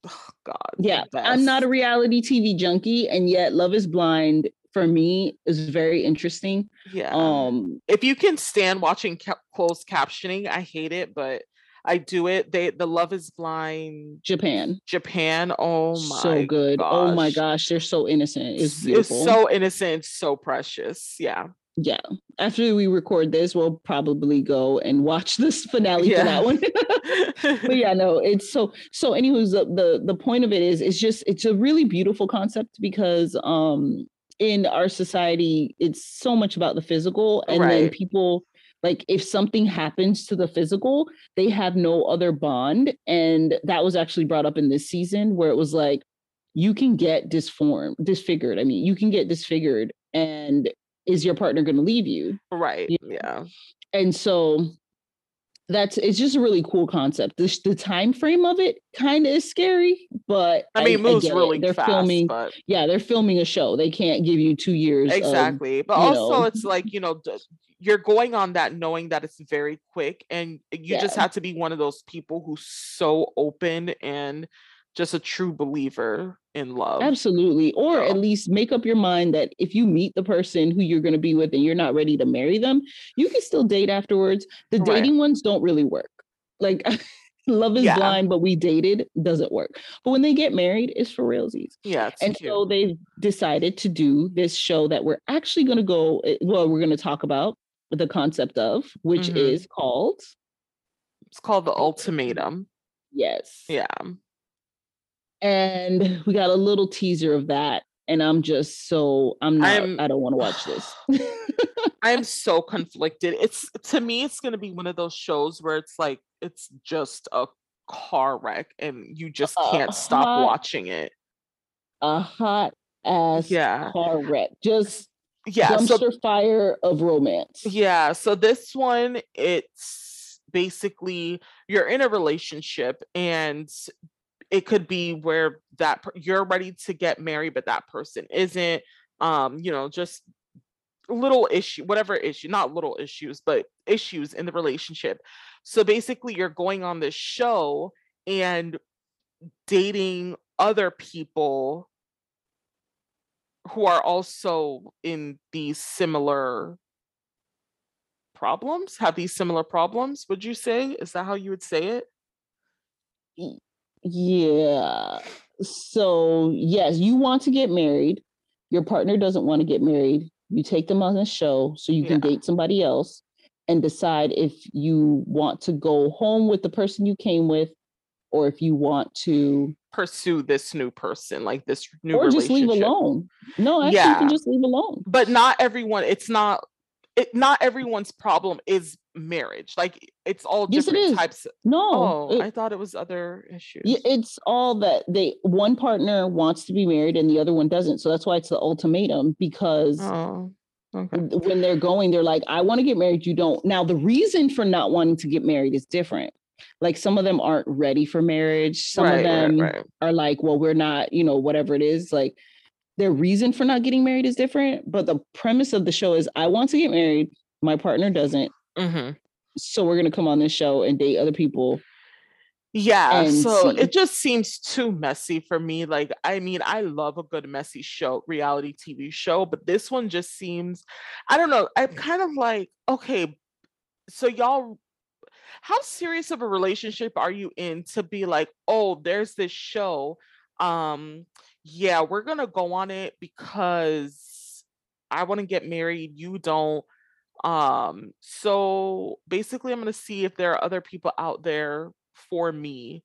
oh God.
Yeah, I'm not a reality TV junkie, and yet Love Is Blind for me is very interesting.
Yeah. Um, if you can stand watching ca- closed captioning, I hate it, but I do it. They the Love Is Blind
Japan.
Japan. Oh my,
so good.
Gosh.
Oh my gosh, they're so innocent. It's beautiful.
It's so innocent, so precious. Yeah
yeah after we record this we'll probably go and watch this finale yeah. for that one but yeah no it's so so anywho's the, the the point of it is it's just it's a really beautiful concept because um in our society it's so much about the physical and right. then people like if something happens to the physical they have no other bond and that was actually brought up in this season where it was like you can get disformed disfigured i mean you can get disfigured and is your partner going to leave you?
Right. You know? Yeah.
And so that's it's just a really cool concept. The, the time frame of it kind of is scary, but
I mean, I, moves I really They're fast,
filming,
but...
yeah, they're filming a show. They can't give you two years.
Exactly,
of,
but also know. it's like you know you're going on that knowing that it's very quick, and you yeah. just have to be one of those people who's so open and just a true believer in love.
Absolutely. Or so. at least make up your mind that if you meet the person who you're going to be with and you're not ready to marry them, you can still date afterwards. The right. dating ones don't really work. Like love is yeah. blind, but we dated doesn't work. But when they get married, it's for realsies.
Yeah.
And
cute.
so they've decided to do this show that we're actually going to go, eh, well, we're going to talk about the concept of, which mm-hmm. is called.
It's called The Ultimatum.
Yes.
Yeah
and we got a little teaser of that and i'm just so i'm not I'm, i don't want to watch this
i'm so conflicted it's to me it's going to be one of those shows where it's like it's just a car wreck and you just can't stop hot, watching it
a hot ass
yeah.
car wreck just
yeah
dumpster so, fire of romance.
Yeah so this one it's basically you're in a relationship and it could be where that you're ready to get married but that person isn't um you know just little issue whatever issue not little issues but issues in the relationship. So basically you're going on this show and dating other people who are also in these similar problems have these similar problems would you say is that how you would say it
yeah. So, yes, you want to get married. Your partner doesn't want to get married. You take them on a show so you can yeah. date somebody else and decide if you want to go home with the person you came with or if you want to
pursue this new person, like this new
or just leave alone. No, actually, yeah. you can just leave alone.
But not everyone. It's not. It not everyone's problem is marriage. Like it's all different yes, it types. Of,
no,
oh, it, I thought it was other issues.
It's all that they one partner wants to be married and the other one doesn't. So that's why it's the ultimatum because. Oh. Okay. When they're going, they're like, I want to get married, you don't. Now, the reason for not wanting to get married is different. Like some of them aren't ready for marriage. Some right, of them right, right. are like, well, we're not, you know, whatever it is. Like their reason for not getting married is different. But the premise of the show is I want to get married, my partner doesn't. Mm-hmm. So we're going to come on this show and date other people
yeah so see. it just seems too messy for me like i mean i love a good messy show reality tv show but this one just seems i don't know i'm kind of like okay so y'all how serious of a relationship are you in to be like oh there's this show um yeah we're gonna go on it because i want to get married you don't um so basically i'm gonna see if there are other people out there for me.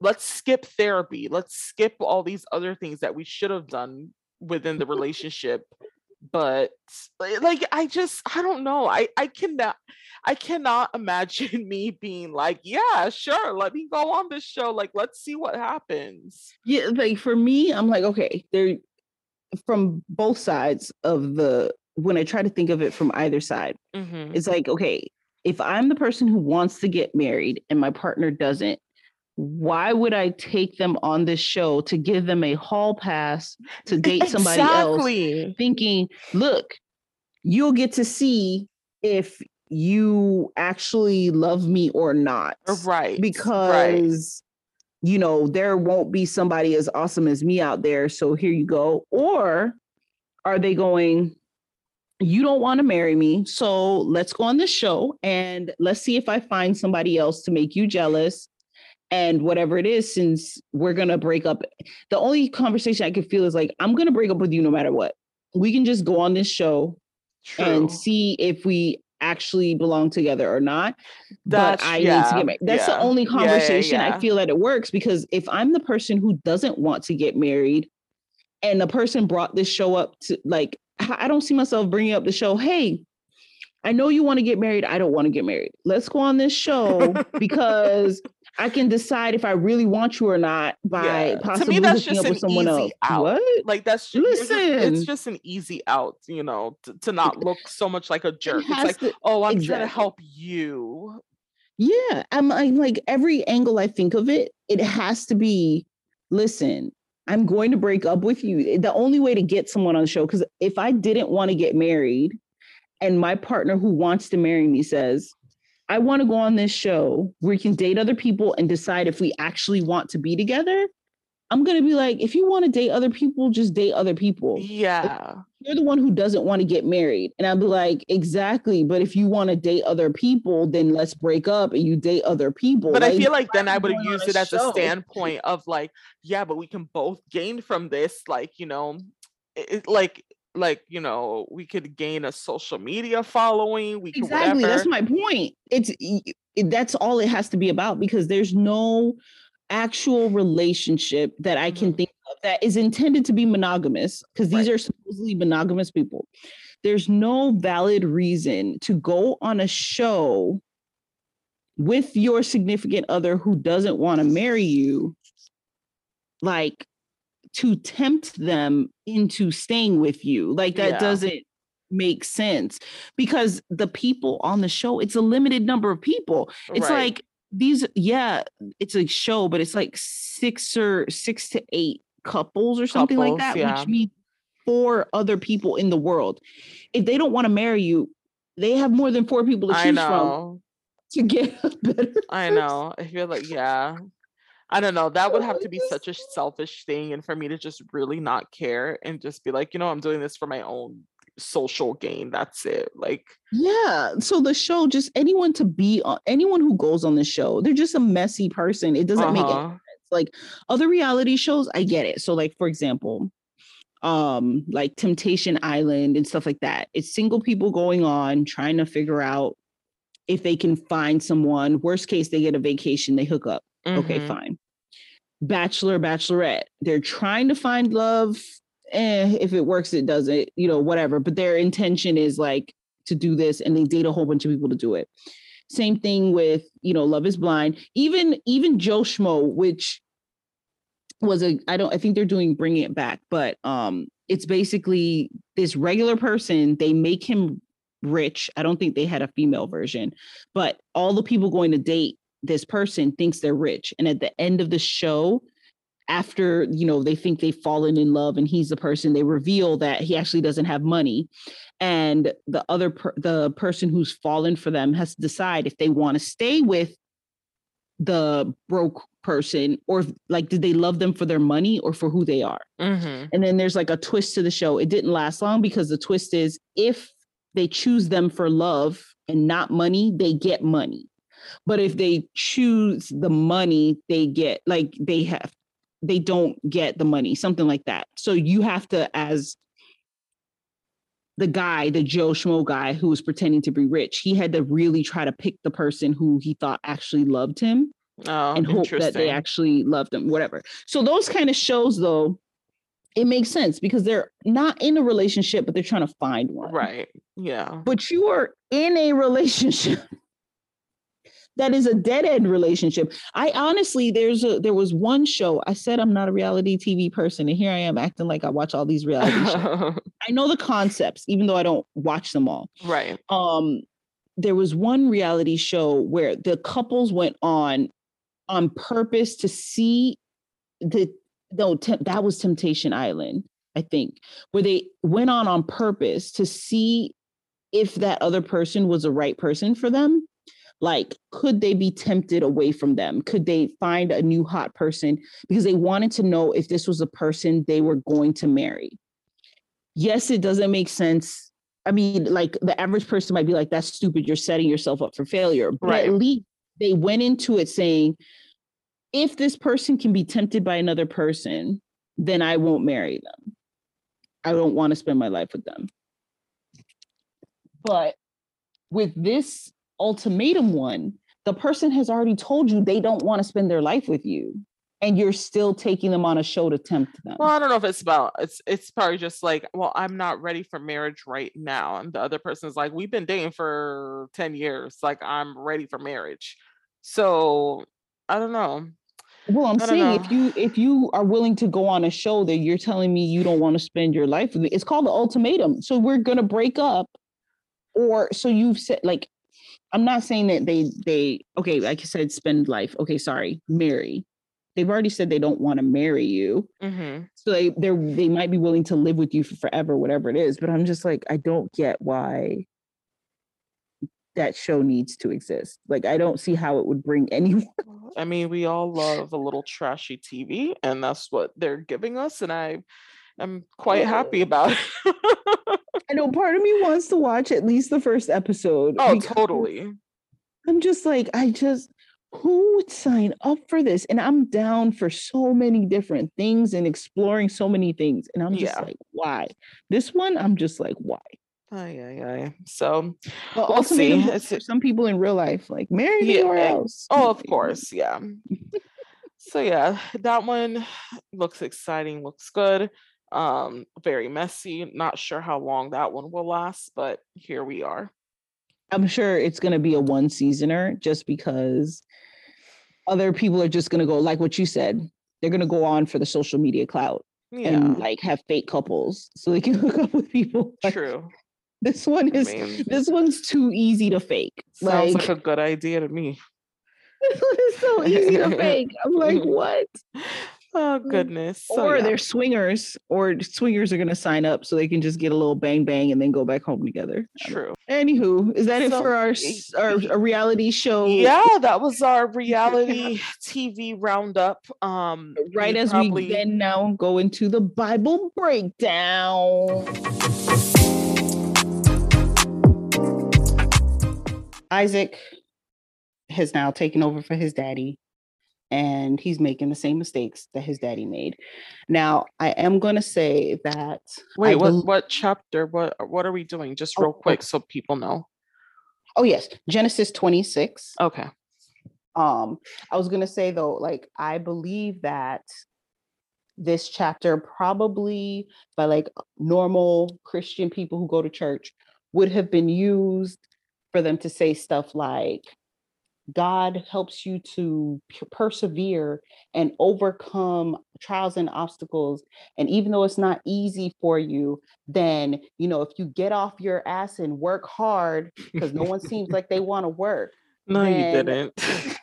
Let's skip therapy let's skip all these other things that we should have done within the relationship but like i just i don't know i i cannot i cannot imagine me being like yeah sure let me go on this show like let's see what happens
yeah like for me i'm like okay they're from both sides of the when i try to think of it from either side mm-hmm. it's like okay if I'm the person who wants to get married and my partner doesn't, why would I take them on this show to give them a hall pass to date somebody exactly. else? Thinking, look, you'll get to see if you actually love me or not.
Uh, right.
Because right. you know, there won't be somebody as awesome as me out there. So here you go. Or are they going, you don't want to marry me. So let's go on this show and let's see if I find somebody else to make you jealous and whatever it is, since we're going to break up. The only conversation I could feel is like, I'm going to break up with you no matter what. We can just go on this show True. and see if we actually belong together or not. That's, but I yeah, need to get married. That's yeah. the only conversation yeah, I feel that it works because if I'm the person who doesn't want to get married and the person brought this show up to like I don't see myself bringing up the show. Hey, I know you want to get married. I don't want to get married. Let's go on this show because I can decide if I really want you or not by yeah. possibly to me, that's just up with someone else.
Out. What? Like that's just, Listen. Just, it's just an easy out, you know, to, to not look so much like a jerk. It it's like, to, oh, I'm exactly. trying to help you.
Yeah, I'm, I'm like every angle I think of it, it has to be. Listen, I'm going to break up with you. Eh, the only way to get someone on the show, because if I didn't want to get married and my partner who wants to marry me says, I want to go on this show where we can date other people and decide if we actually want to be together, I'm gonna be like, if you want to date other people, just date other people.
Yeah.
you're the one who doesn't want to get married. And I'll be like, exactly. But if you want to date other people, then let's break up and you date other people.
But like, I feel like then I would have used it as show. a standpoint of like, yeah, but we can both gain from this. Like, you know, it, like like you know we could gain a social media following we
exactly that's my point it's it, that's all it has to be about because there's no actual relationship that I can mm-hmm. think of that is intended to be monogamous, because these right. are supposedly monogamous people. There's no valid reason to go on a show with your significant other who doesn't want to marry you, like to tempt them into staying with you. Like that yeah. doesn't make sense because the people on the show, it's a limited number of people. It's right. like these yeah it's a show but it's like six or six to eight couples or something couples, like that yeah. which means four other people in the world if they don't want to marry you they have more than four people to choose from to get a better
i know i feel like yeah I don't know. That would have to be such a selfish thing. And for me to just really not care and just be like, you know, I'm doing this for my own social gain. That's it. Like,
yeah. So the show, just anyone to be on, anyone who goes on the show, they're just a messy person. It doesn't uh-huh. make any sense. Like other reality shows, I get it. So, like, for example, um, like Temptation Island and stuff like that. It's single people going on trying to figure out if they can find someone. Worst case, they get a vacation, they hook up. Mm-hmm. Okay, fine. bachelor, bachelorette. They're trying to find love. Eh, if it works, it doesn't, you know, whatever. But their intention is like to do this and they date a whole bunch of people to do it. Same thing with, you know, Love is Blind. Even even Joe Schmo, which was a I don't I think they're doing bringing it back, but um it's basically this regular person, they make him rich. I don't think they had a female version, but all the people going to date this person thinks they're rich. And at the end of the show, after you know they think they've fallen in love and he's the person they reveal that he actually doesn't have money and the other per- the person who's fallen for them has to decide if they want to stay with the broke person or like did they love them for their money or for who they are mm-hmm. and then there's like a twist to the show it didn't last long because the twist is if they choose them for love and not money they get money but if they choose the money they get like they have they don't get the money, something like that. So you have to, as the guy, the Joe Schmo guy who was pretending to be rich, he had to really try to pick the person who he thought actually loved him oh, and hope that they actually loved him, whatever. So those kind of shows, though, it makes sense because they're not in a relationship, but they're trying to find one.
Right. Yeah.
But you are in a relationship that is a dead end relationship. I honestly, there's a there was one show. I said I'm not a reality TV person, and here I am acting like I watch all these reality shows. I know the concepts, even though I don't watch them all.
Right.
Um, there was one reality show where the couples went on on purpose to see the no te- that was Temptation Island, I think, where they went on on purpose to see if that other person was the right person for them like could they be tempted away from them? Could they find a new hot person? Because they wanted to know if this was a person they were going to marry. Yes it doesn't make sense. I mean like the average person might be like that's stupid. You're setting yourself up for failure. But right. at least they went into it saying if this person can be tempted by another person then i won't marry them. I don't want to spend my life with them. But with this ultimatum one, the person has already told you they don't want to spend their life with you and you're still taking them on a show to tempt them.
Well, I don't know if it's about it's it's probably just like, well, I'm not ready for marriage right now. And the other person's like, we've been dating for 10 years. Like I'm ready for marriage. So I don't know.
Well, I'm saying know. if you if you are willing to go on a show that you're telling me you don't want to spend your life with me, it's called the ultimatum. So we're gonna break up. Or so you've said like I'm not saying that they they okay, like I said, spend life. Okay, sorry, marry. They've already said they don't want to marry you, mm-hmm. so they they they might be willing to live with you for forever, whatever it is. But I'm just like, I don't get why that show needs to exist. Like, I don't see how it would bring anyone.
I mean, we all love a little trashy TV, and that's what they're giving us, and I am quite happy about it.
I know part of me wants to watch at least the first episode.
Oh, totally.
I'm just like, I just who would sign up for this? And I'm down for so many different things and exploring so many things. And I'm just yeah. like, why? This one, I'm just like, why?
Aye, aye, aye. So
well, we'll see. Some people in real life, like marry yeah, anywhere eh, else.
Oh, of course, yeah. so yeah, that one looks exciting, looks good um very messy not sure how long that one will last but here we are.
I'm sure it's going to be a one seasoner just because other people are just going to go like what you said they're going to go on for the social media clout yeah. and like have fake couples so they can hook up with people
true.
this one is I mean, this one's too easy to fake
sounds like, like a good idea to me.
This one is so easy to fake i'm like what
Oh goodness.
So, or yeah. they're swingers, or swingers are gonna sign up so they can just get a little bang bang and then go back home together.
True.
Anywho, is that so, it for our our, our reality show?
Yeah, that was our reality TV roundup. Um
right as probably... we then now go into the Bible breakdown. Isaac has now taken over for his daddy and he's making the same mistakes that his daddy made. Now, I am going to say that.
Wait, what? what chapter? What? What are we doing? Just oh, real oh, quick, so people know.
Oh yes, Genesis twenty six.
Okay.
Um, I was gonna say though, like I believe that this chapter probably by like normal Christian people who go to church would have been used for them to say stuff like God helps you to persevere and overcome trials and obstacles. And even though it's not easy for you, then, you know, if you get off your ass and work hard, because no one seems like they want to work.
No, then... you didn't.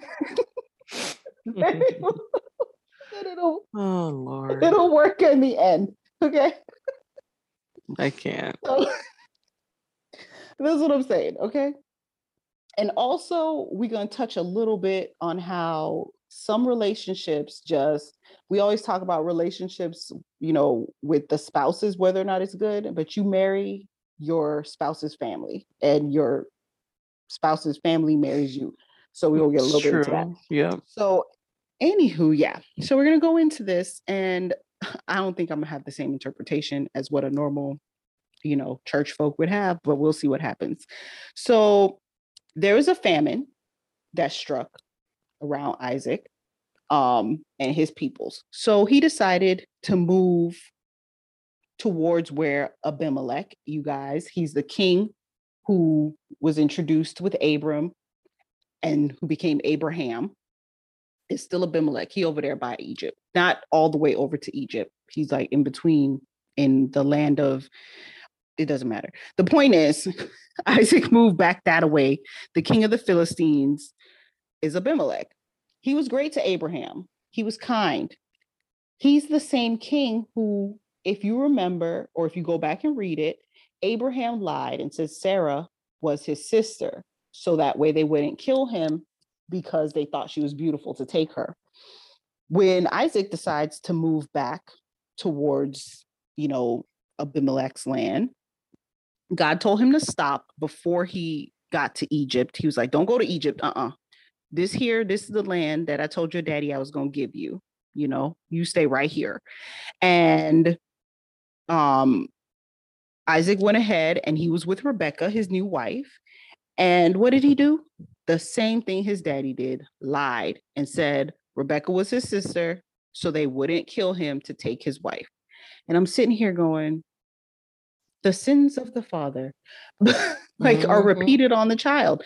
it'll, oh, Lord. It'll work in the end. Okay.
I can't.
So, that's what I'm saying. Okay and also we're going to touch a little bit on how some relationships just we always talk about relationships you know with the spouses whether or not it's good but you marry your spouse's family and your spouse's family marries you. So we will get a little True. bit into that.
yeah
so anywho yeah. So we're going to go into this and i don't think i'm going to have the same interpretation as what a normal you know church folk would have but we'll see what happens. So there was a famine that struck around Isaac um, and his peoples. So he decided to move towards where Abimelech, you guys, he's the king who was introduced with Abram and who became Abraham. Is still Abimelech. He over there by Egypt, not all the way over to Egypt. He's like in between in the land of it doesn't matter. The point is, Isaac moved back that away. The king of the Philistines is Abimelech. He was great to Abraham. He was kind. He's the same king who, if you remember, or if you go back and read it, Abraham lied and said Sarah was his sister. So that way they wouldn't kill him because they thought she was beautiful to take her. When Isaac decides to move back towards, you know, Abimelech's land, God told him to stop before he got to Egypt. He was like, Don't go to Egypt. Uh uh-uh. uh This here, this is the land that I told your daddy I was going to give you. You know, you stay right here. And um, Isaac went ahead and he was with Rebecca, his new wife. And what did he do? The same thing his daddy did lied and said Rebecca was his sister, so they wouldn't kill him to take his wife. And I'm sitting here going, the sins of the father like mm-hmm. are repeated on the child.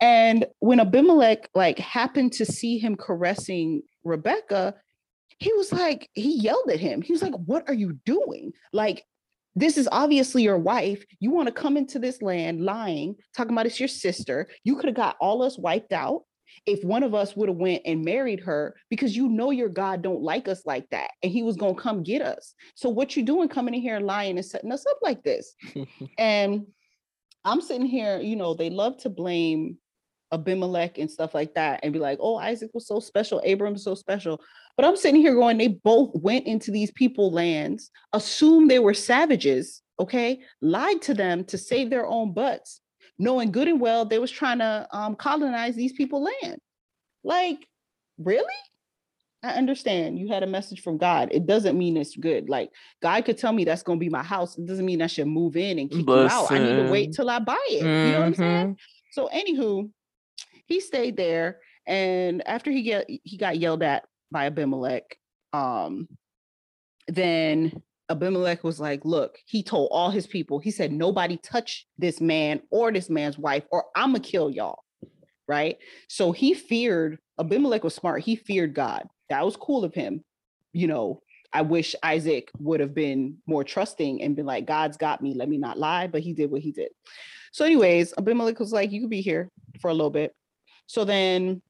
And when abimelech like happened to see him caressing rebecca he was like he yelled at him. He was like what are you doing? Like this is obviously your wife. You want to come into this land lying talking about it's your sister. You could have got all us wiped out if one of us would have went and married her because you know your god don't like us like that and he was going to come get us. So what you doing coming in here and lying and setting us up like this? And i'm sitting here you know they love to blame abimelech and stuff like that and be like oh isaac was so special abraham so special. But i'm sitting here going they both went into these people lands assumed they were savages okay lied to them to save their own butts knowing good and well they was trying to um, colonize these people land. Like, really? I understand you had a message from God. It doesn't mean it's good. Like God could tell me that's gonna be my house. It doesn't mean I should move in and keep Listen. you out. I need to wait till I buy it. Mm-hmm. You know what I'm saying? Mm-hmm. So, anywho, he stayed there, and after he get he got yelled at by Abimelech, um, then Abimelech was like, Look, he told all his people, he said, Nobody touch this man or this man's wife, or I'm gonna kill y'all. Right. So he feared, Abimelech was smart. He feared God. That was cool of him. You know, I wish Isaac would have been more trusting and been like, God's got me. Let me not lie. But he did what he did. So, anyways, Abimelech was like, You could be here for a little bit. So then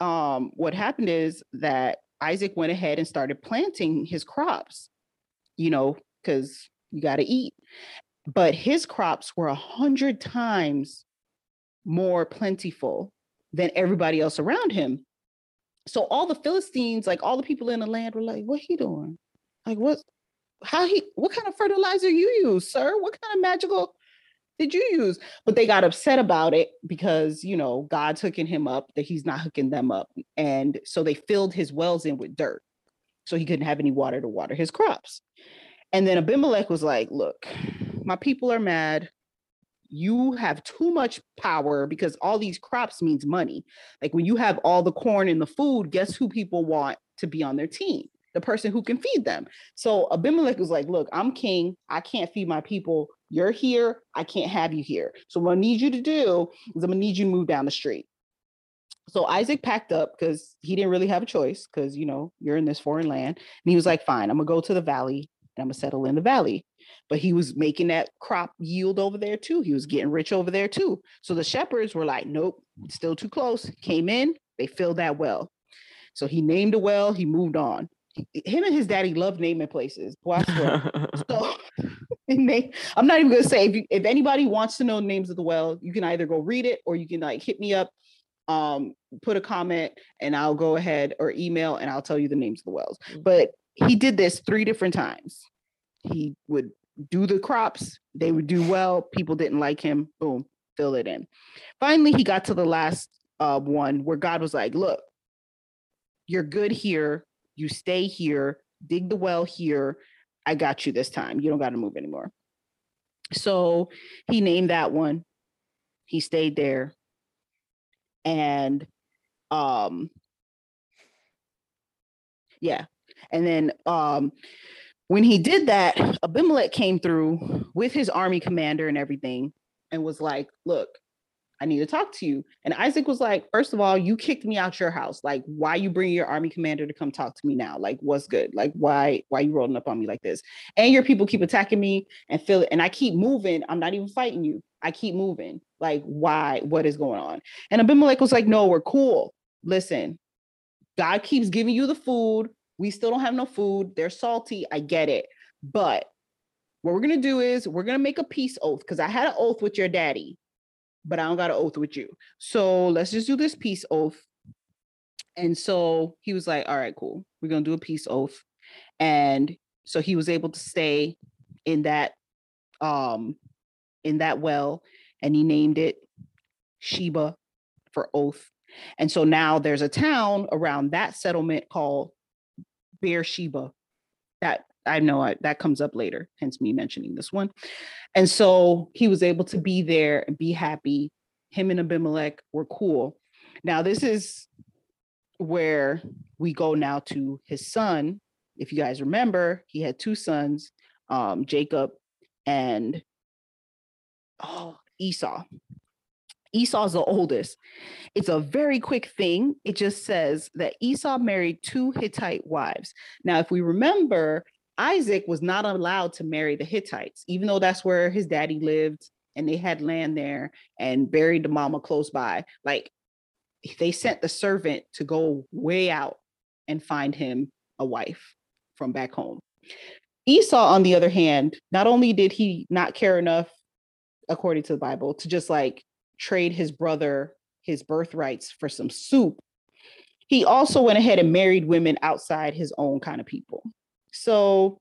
um, what happened is that Isaac went ahead and started planting his crops you know, because you got to eat. But his crops were a hundred times more plentiful than everybody else around him. So all the Philistines, like all the people in the land, were like, "What he doing? Like what? How he? What kind of fertilizer you use, sir? What kind of magical?" did you use? But they got upset about it because, you know, God's hooking him up, that he's not hooking them up. And so they filled his wells in with dirt. So he couldn't have any water to water his crops. And then Abimelech was like, Look, my people are mad. you have too much power because all these crops means money. Like when you have all the corn and the food, guess who people want to be on their team? The person who can feed them. So Abimelech was like, Look, I'm king. I can't feed my people. You're here. I can't have you here. So what I need you to do is I'm gonna need you to move down the street. So Isaac packed up because he didn't really have a choice because you know you're in this foreign land, and he was like, "Fine, I'm gonna go to the valley and I'm gonna settle in the valley." But he was making that crop yield over there too. He was getting rich over there too. So the shepherds were like, "Nope, still too close." Came in, they filled that well. So he named a well. He moved on. him and his daddy loved naming places. Boy, so I'm not even gonna say if you, if anybody wants to know the names of the well, you can either go read it or you can like hit me up um, put a comment and I'll go ahead or email and I'll tell you the names of the wells. Mm-hmm. But he did this three different times. He would do the crops, they would do well. People didn't like him. Boom, fill it in. Finally, he got to the last uh, one where God was like, Look, you're good here. You stay here, dig the well here. I got you this time. You don't got to move anymore. So he named that one. He stayed there and um yeah and then um when he did that abimelech came through with his army commander and everything and was like look i need to talk to you. And isaac was like first of all you kicked me out your house. Like why you bring your army commander to come talk to me now? Like what's good? Like why why you rolling up on me like this? And your people keep attacking me and feel it and i keep moving. I'm not even fighting you I keep moving. Like, why? What is going on? And Abimelech was like, No, we're cool. Listen, God keeps giving you the food. We still don't have no food. They're salty. I get it. But what we're going to do is we're going to make a peace oath because I had an oath with your daddy, but I don't got an oath with you. So let's just do this peace oath. And so he was like, All right, cool. We're going to do a peace oath. And so he was able to stay in that um in that well and he named it Sheba for oath. And so now there's a town around that settlement called Beersheba. That I know I, that comes up later, hence me mentioning this one. And so he was able to be there and be happy. Him and Abimelech were cool. Now, this is where we go now to his son. If you guys remember, he had two sons, um, Jacob and oh, Esau. Esau's the oldest. It's a very quick thing. It just says that Esau married two Hittite wives. Now, if we remember, Isaac was not allowed to marry the Hittites, even though that's where his daddy lived and they had land there and buried the mama close by. Like they sent the servant to go way out and find him a wife from back home. Esau, on the other hand, not only did he not care enough according to the Bible, to just like trade his brother his birthrights for some soup. He also went ahead and married women outside his own kind of people. So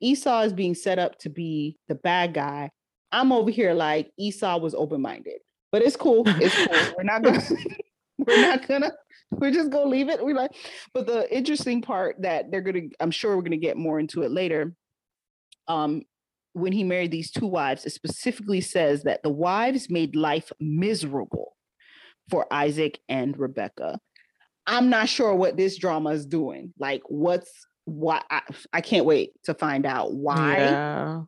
Esau is being set up to be the bad guy. I'm over here like Esau was open minded, but it's cool. It's cool. We're not gonna. we're not gonna. We're just gonna leave it. We like. But the interesting part that they're gonna. I'm sure we're gonna get more into it later. Um, when he married these two wives, it specifically says that the wives made life miserable for Isaac and Rebecca. I'm not sure what this drama is doing. Like, what's what? I, I can't wait to find out why yeah.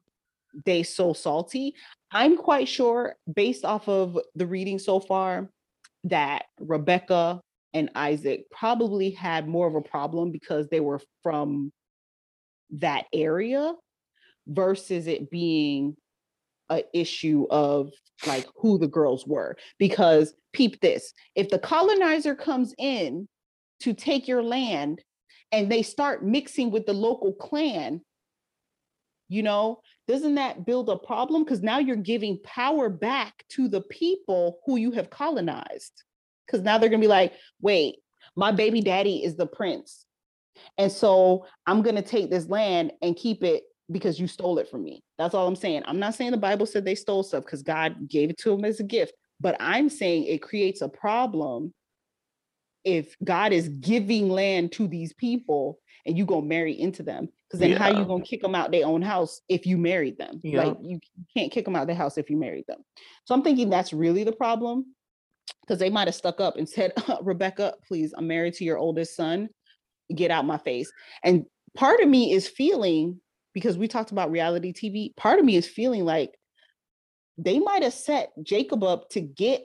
they so salty. I'm quite sure, based off of the reading so far, that Rebecca and Isaac probably had more of a problem because they were from that area versus it being a issue of like who the girls were. Because peep this if the colonizer comes in to take your land and they start mixing with the local clan you know doesn't that build a problem? Because now you're giving power back to the people who you have colonized. Because now they're going to be like wait my baby daddy is the prince. And so i'm going to take this land and keep it because you stole it from me. That's all I'm saying. I'm not saying the Bible said they stole stuff because God gave it to them as a gift, but I'm saying it creates a problem if God is giving land to these people and you go marry into them. Because then, yeah. how you gonna kick them out their own house if you married them? Yeah. Like you can't kick them out their house if you married them. So I'm thinking that's really the problem, because they might have stuck up and said, "Rebecca, please, I'm married to your oldest son. Get out my face." And part of me is feeling because we talked about reality TV. Part of me is feeling like they might have set Jacob up to get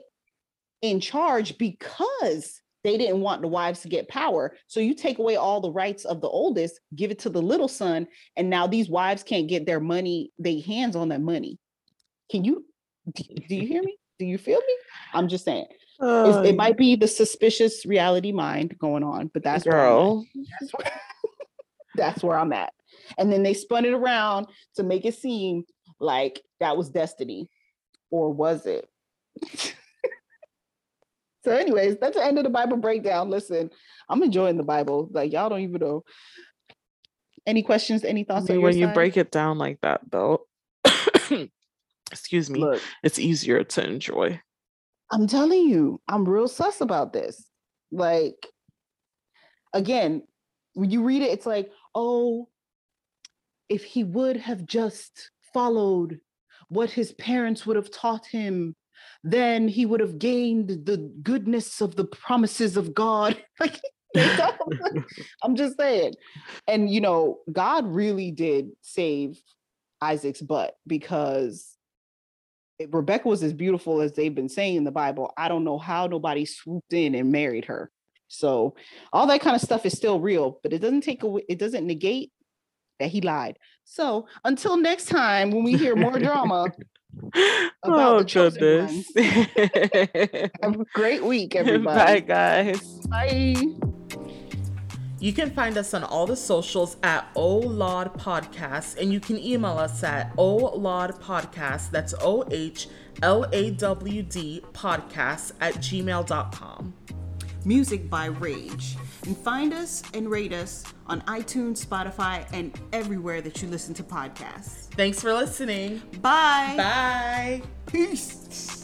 in charge because they didn't want the wives to get power. So you take away all the rights of the oldest, give it to the little son, and now these wives can't get their money, they hands on that money. Can you do you hear me? Do you feel me? I'm just saying. Uh, it might be the suspicious reality mind going on, but that's girl. Where that's, where, that's where I'm at. And then they spun it around to make it seem like that was destiny. Or was it? So, anyways, that's the end of the Bible breakdown. Listen, I'm enjoying the Bible. Like y'all don't even know. Any questions? Any thoughts?
I mean, when you break it down like that, though, excuse me, Look, it's easier to enjoy.
I'm telling you, I'm real sus about this. Like, again, when you read it, it's like, oh, if he would have just followed what his parents would have taught him then he would have gained the goodness of the promises of God. like, I'm just saying. And, you know, God really did save Isaac's butt because Rebecca was as beautiful as they've been saying in the Bible. I don't know how nobody swooped in and married her. So all that kind of stuff is still real, but it doesn't take away, it doesn't negate that he lied. So until next time, when we hear more drama,
oh goodness.
Have a great week, everybody.
Bye, guys.
Bye.
You can find us on all the socials at OLAWD Podcast, and you can email us at OLAWD Podcast, that's O H L A W D podcast at gmail.com. Music by Rage. And find us and rate us on iTunes, Spotify, and everywhere that you listen to podcasts.
Thanks for listening.
Bye.
Bye.
Peace.